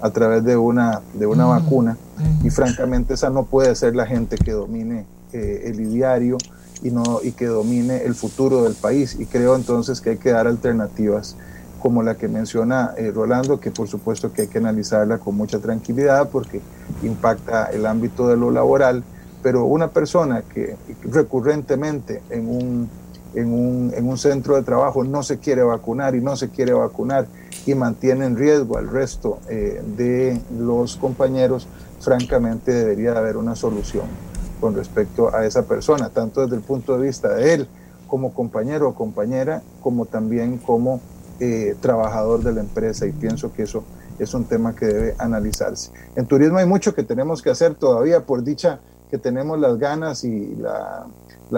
a través de una, de una vacuna. Y francamente esa no puede ser la gente que domine eh, el ideario y, no, y que domine el futuro del país. Y creo entonces que hay que dar alternativas como la que menciona eh, Rolando, que por supuesto que hay que analizarla con mucha tranquilidad porque impacta el ámbito de lo laboral, pero una persona que recurrentemente en un, en un, en un centro de trabajo no se quiere vacunar y no se quiere vacunar y mantiene en riesgo al resto eh, de los compañeros, francamente debería haber una solución con respecto a esa persona, tanto desde el punto de vista de él como compañero o compañera, como también como eh, trabajador de la empresa y pienso que eso es un tema que debe analizarse. En turismo hay mucho que tenemos que hacer todavía, por dicha que tenemos las ganas y la,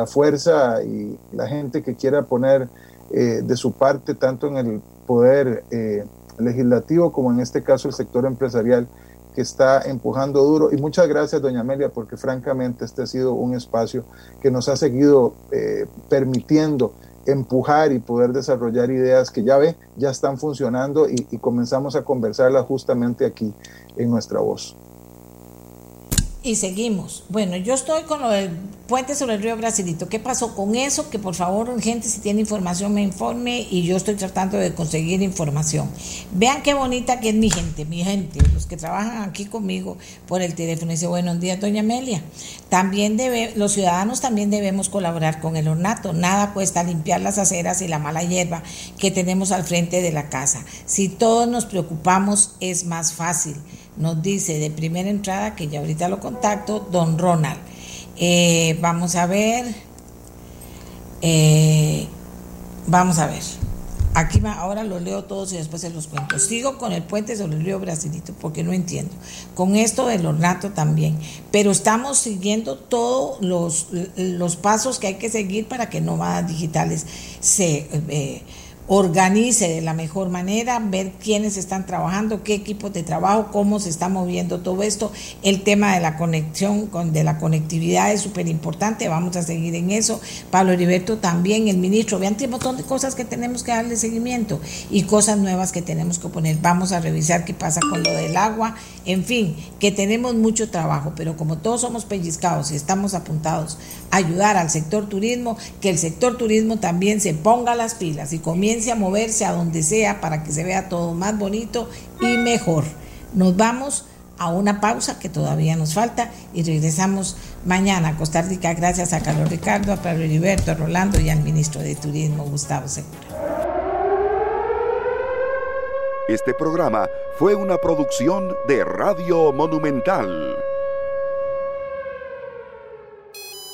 fuerza y la gente que quiera poner eh, de su parte, tanto en el poder eh, legislativo como en este caso el sector empresarial que está empujando duro. Y muchas gracias, doña Amelia, porque francamente este ha sido un espacio que nos ha seguido permitiendo empujar y poder desarrollar ideas que ya ve, ya están funcionando y, comenzamos a conversarlas justamente aquí en nuestra voz. Y seguimos. Bueno, yo estoy con lo del puente sobre el río Brasilito. ¿Qué pasó con eso? Que por favor, gente, si tiene información, me informe y yo estoy tratando de conseguir información. Vean qué bonita que es mi gente, mi gente, los que trabajan aquí conmigo por el teléfono. Dice, buenos días, doña Amelia. También debe, los ciudadanos también debemos colaborar con el ornato. Nada cuesta limpiar las aceras y la mala hierba que tenemos al frente de la casa. Si todos nos preocupamos, es más fácil nos dice de primera entrada, que ya ahorita lo contacto, don Ronald. Eh, vamos a ver. Eh, vamos a ver. Aquí va, ahora los leo todos y después se los cuento. Sigo con el puente sobre el río Brasilito porque no entiendo. Con esto del ornato también. Pero estamos siguiendo todos los, los pasos que hay que seguir para que nómadas digitales se... Eh, organice de la mejor manera, ver quiénes están trabajando, qué equipos de trabajo, cómo se está moviendo todo esto. El tema de la conexión, de la conectividad es súper importante, vamos a seguir en eso. Pablo Heriberto también, el ministro, vean un montón de cosas que tenemos que darle seguimiento y cosas nuevas que tenemos que poner. Vamos a revisar qué pasa con lo del agua, en fin, que tenemos mucho trabajo, pero como todos somos pellizcados y estamos apuntados a ayudar al sector turismo, que el sector turismo también se ponga las pilas y comience a moverse a donde sea para que se vea todo más bonito y mejor. Nos vamos a una pausa que todavía nos falta y regresamos mañana a Costa Rica gracias a Carlos Ricardo, a Pablo Heriberto, a Rolando y al ministro de Turismo Gustavo Segura. Este programa fue una producción de Radio Monumental.